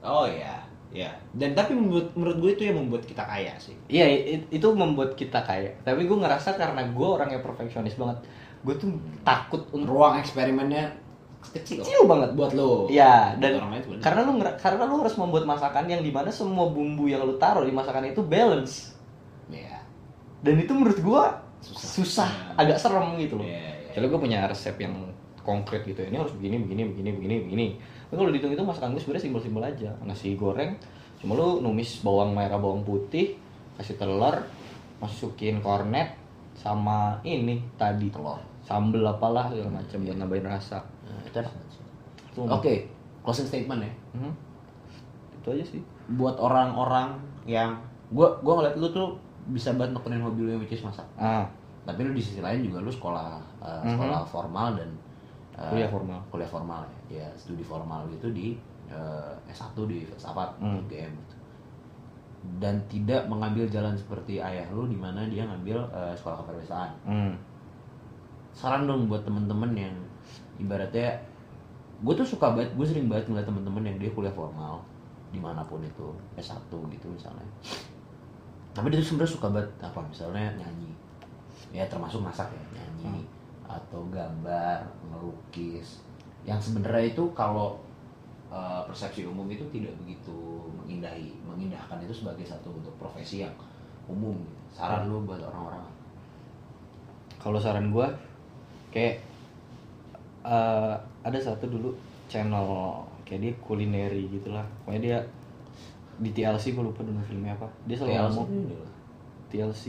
Oh ya ya dan tapi menurut menurut gue itu yang membuat kita kaya sih. Iya it- itu membuat kita kaya. Tapi gue ngerasa karena gue orang yang perfeksionis banget, gue tuh takut untuk ruang eksperimennya kecil kecil banget. buat lo Ya Buat dan orang lain karena lu ngera- karena lu harus membuat masakan yang di mana semua bumbu yang lu taruh di masakan itu balance. ya Dan itu menurut gue Susah. susah, Hmm. agak serem gitu loh. Iya, iya. Kalau gue punya resep yang konkret gitu ini harus begini begini begini begini begini tapi kalau dihitung itu masakan gue sebenarnya simpel-simpel aja nasi goreng cuma lu numis bawang merah bawang putih kasih telur masukin kornet sama ini tadi Telur. sambel apalah segala macam buat nambahin rasa itu enak banget sih. Itu Oke, closing statement ya. Mhm. itu aja sih Buat orang-orang yang gua gua ngeliat lu tuh bisa banget nekunin hobi lu yang which is masak. ah Tapi lu di sisi lain juga lu sekolah uh, sekolah formal dan uh, Kuliah formal. Kuliah formal ya. Ya, studi formal gitu di uh, S1 di filsafat Hmm. UGM gitu. Dan tidak mengambil jalan seperti ayah lu di mana dia ngambil uh, sekolah keperawatan. hmm. saran dong buat temen-temen yang ibaratnya gue tuh suka banget gue sering banget ngeliat temen-temen yang dia kuliah formal di mana pun itu S1 gitu misalnya. Tapi dia tuh sebenarnya suka banget apa misalnya nyanyi. Ya termasuk masak ya nyanyi atau gambar ngelukis. Yang sebenarnya itu kalau uh, persepsi umum itu tidak begitu mengindahi mengindahkan itu sebagai satu untuk profesi yang umum. Saran lu buat orang-orang? Kalau saran gua kayak eh, ada satu dulu channel kayak dia kulineri gitulah. Pokoknya dia di TLC gue lupa dulu filmnya apa. Dia selalu TLC ngomong loh. TLC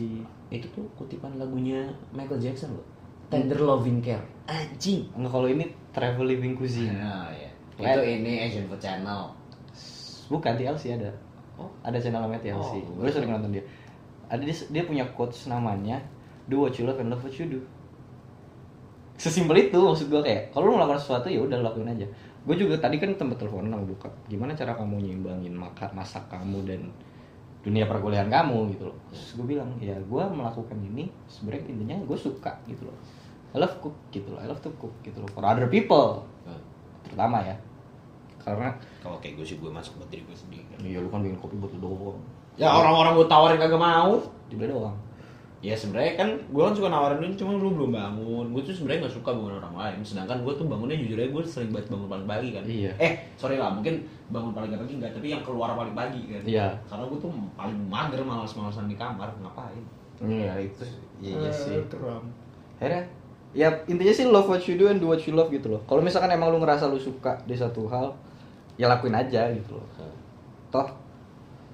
itu tuh kutipan lagunya Michael Jackson loh. Tender Loving Care. Anjing. Enggak kalau ini travel living cuisine. Nah, ya. Let- itu ini Asian Food Channel. Bukan TLC ada. Oh. Ada channel namanya TLC Oh, gue sering nonton dia. Ada dia, dia punya quotes namanya do what you love and love what you do sesimpel itu maksud gue kayak kalau lu melakukan sesuatu ya udah lakuin aja. Gue juga tadi kan tempat telepon sama bokap. Gimana cara kamu nyimbangin makan masak kamu dan dunia perkuliahan kamu gitu loh. Terus gue bilang ya gue melakukan ini sebenarnya intinya gue suka gitu loh. I love cook gitu loh. I love to cook gitu loh. For other people. Terutama ya. Karena Kalau kayak gue sih gue masak buat diri gue sendiri. iya lu kan bikin kopi buat lu doang. Ya orang-orang gue tawarin kagak mau. dibeli doang Ya sebenarnya kan gue kan suka nawarin ini cuma lu belum bangun. Gue tuh sebenarnya nggak suka bangun orang lain. Sedangkan gue tuh bangunnya jujur aja gue sering banget bangun paling pagi kan. Iya. Eh sorry lah mungkin bangun paling pagi enggak tapi yang keluar paling pagi kan. Iya. Karena gue tuh paling mager malas-malasan di kamar ngapain. Iya itu iya, iya sih. Eh, Keram. Akhirnya ya intinya sih love what you do and do what you love gitu loh. Kalau misalkan emang lu ngerasa lu suka di satu hal, ya lakuin aja gitu loh. Toh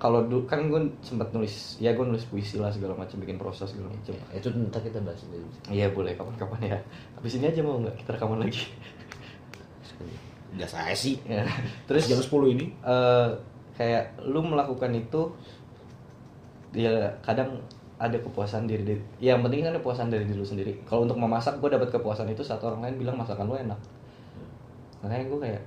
kalau dulu kan gue sempat nulis, ya gue nulis puisi lah segala macam, bikin proses segala macam. itu ntar kita bahas itu Iya boleh kapan-kapan ya. Habis ini aja mau nggak kita rekaman lagi. Enggak saya sih. ya. Terus Jam 10 ini. eh, kayak lu melakukan itu ya kadang ada kepuasan diri diri ya, yang penting kan ada kepuasan dari diri lu sendiri kalau untuk memasak gue dapat kepuasan itu saat orang lain bilang masakan lu enak makanya gue kayak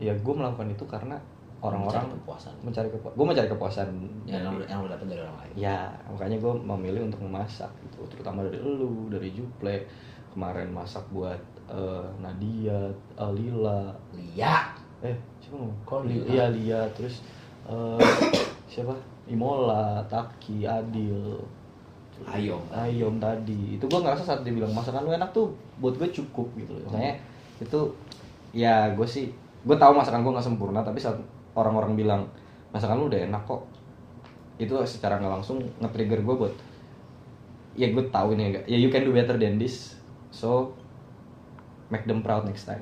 ya gue melakukan itu karena orang-orang Mencari kepuasan. mencari kepuasan. Gue mencari kepuasan yang lu yang lu dapat dari orang lain. Ya makanya gue memilih untuk memasak gitu terutama dari lu dari Juple. Kemarin masak buat eh, Nadia Alila. Lia? Eh siapa ngomong? Kok Li- Lila? Iya Lia. Terus eh, siapa? Imola Taki Adil. Ayom Ayom tadi. Itu gue ngerasa saat dia bilang masakan lu enak tuh buat gue cukup gitu loh. Makanya itu ya gue sih gue tahu masakan gue nggak sempurna tapi saat orang-orang bilang masakan lu udah enak kok. Itu secara nggak langsung nge-trigger gue buat ya gue tahu ini enggak ya you can do better than this so make them proud next time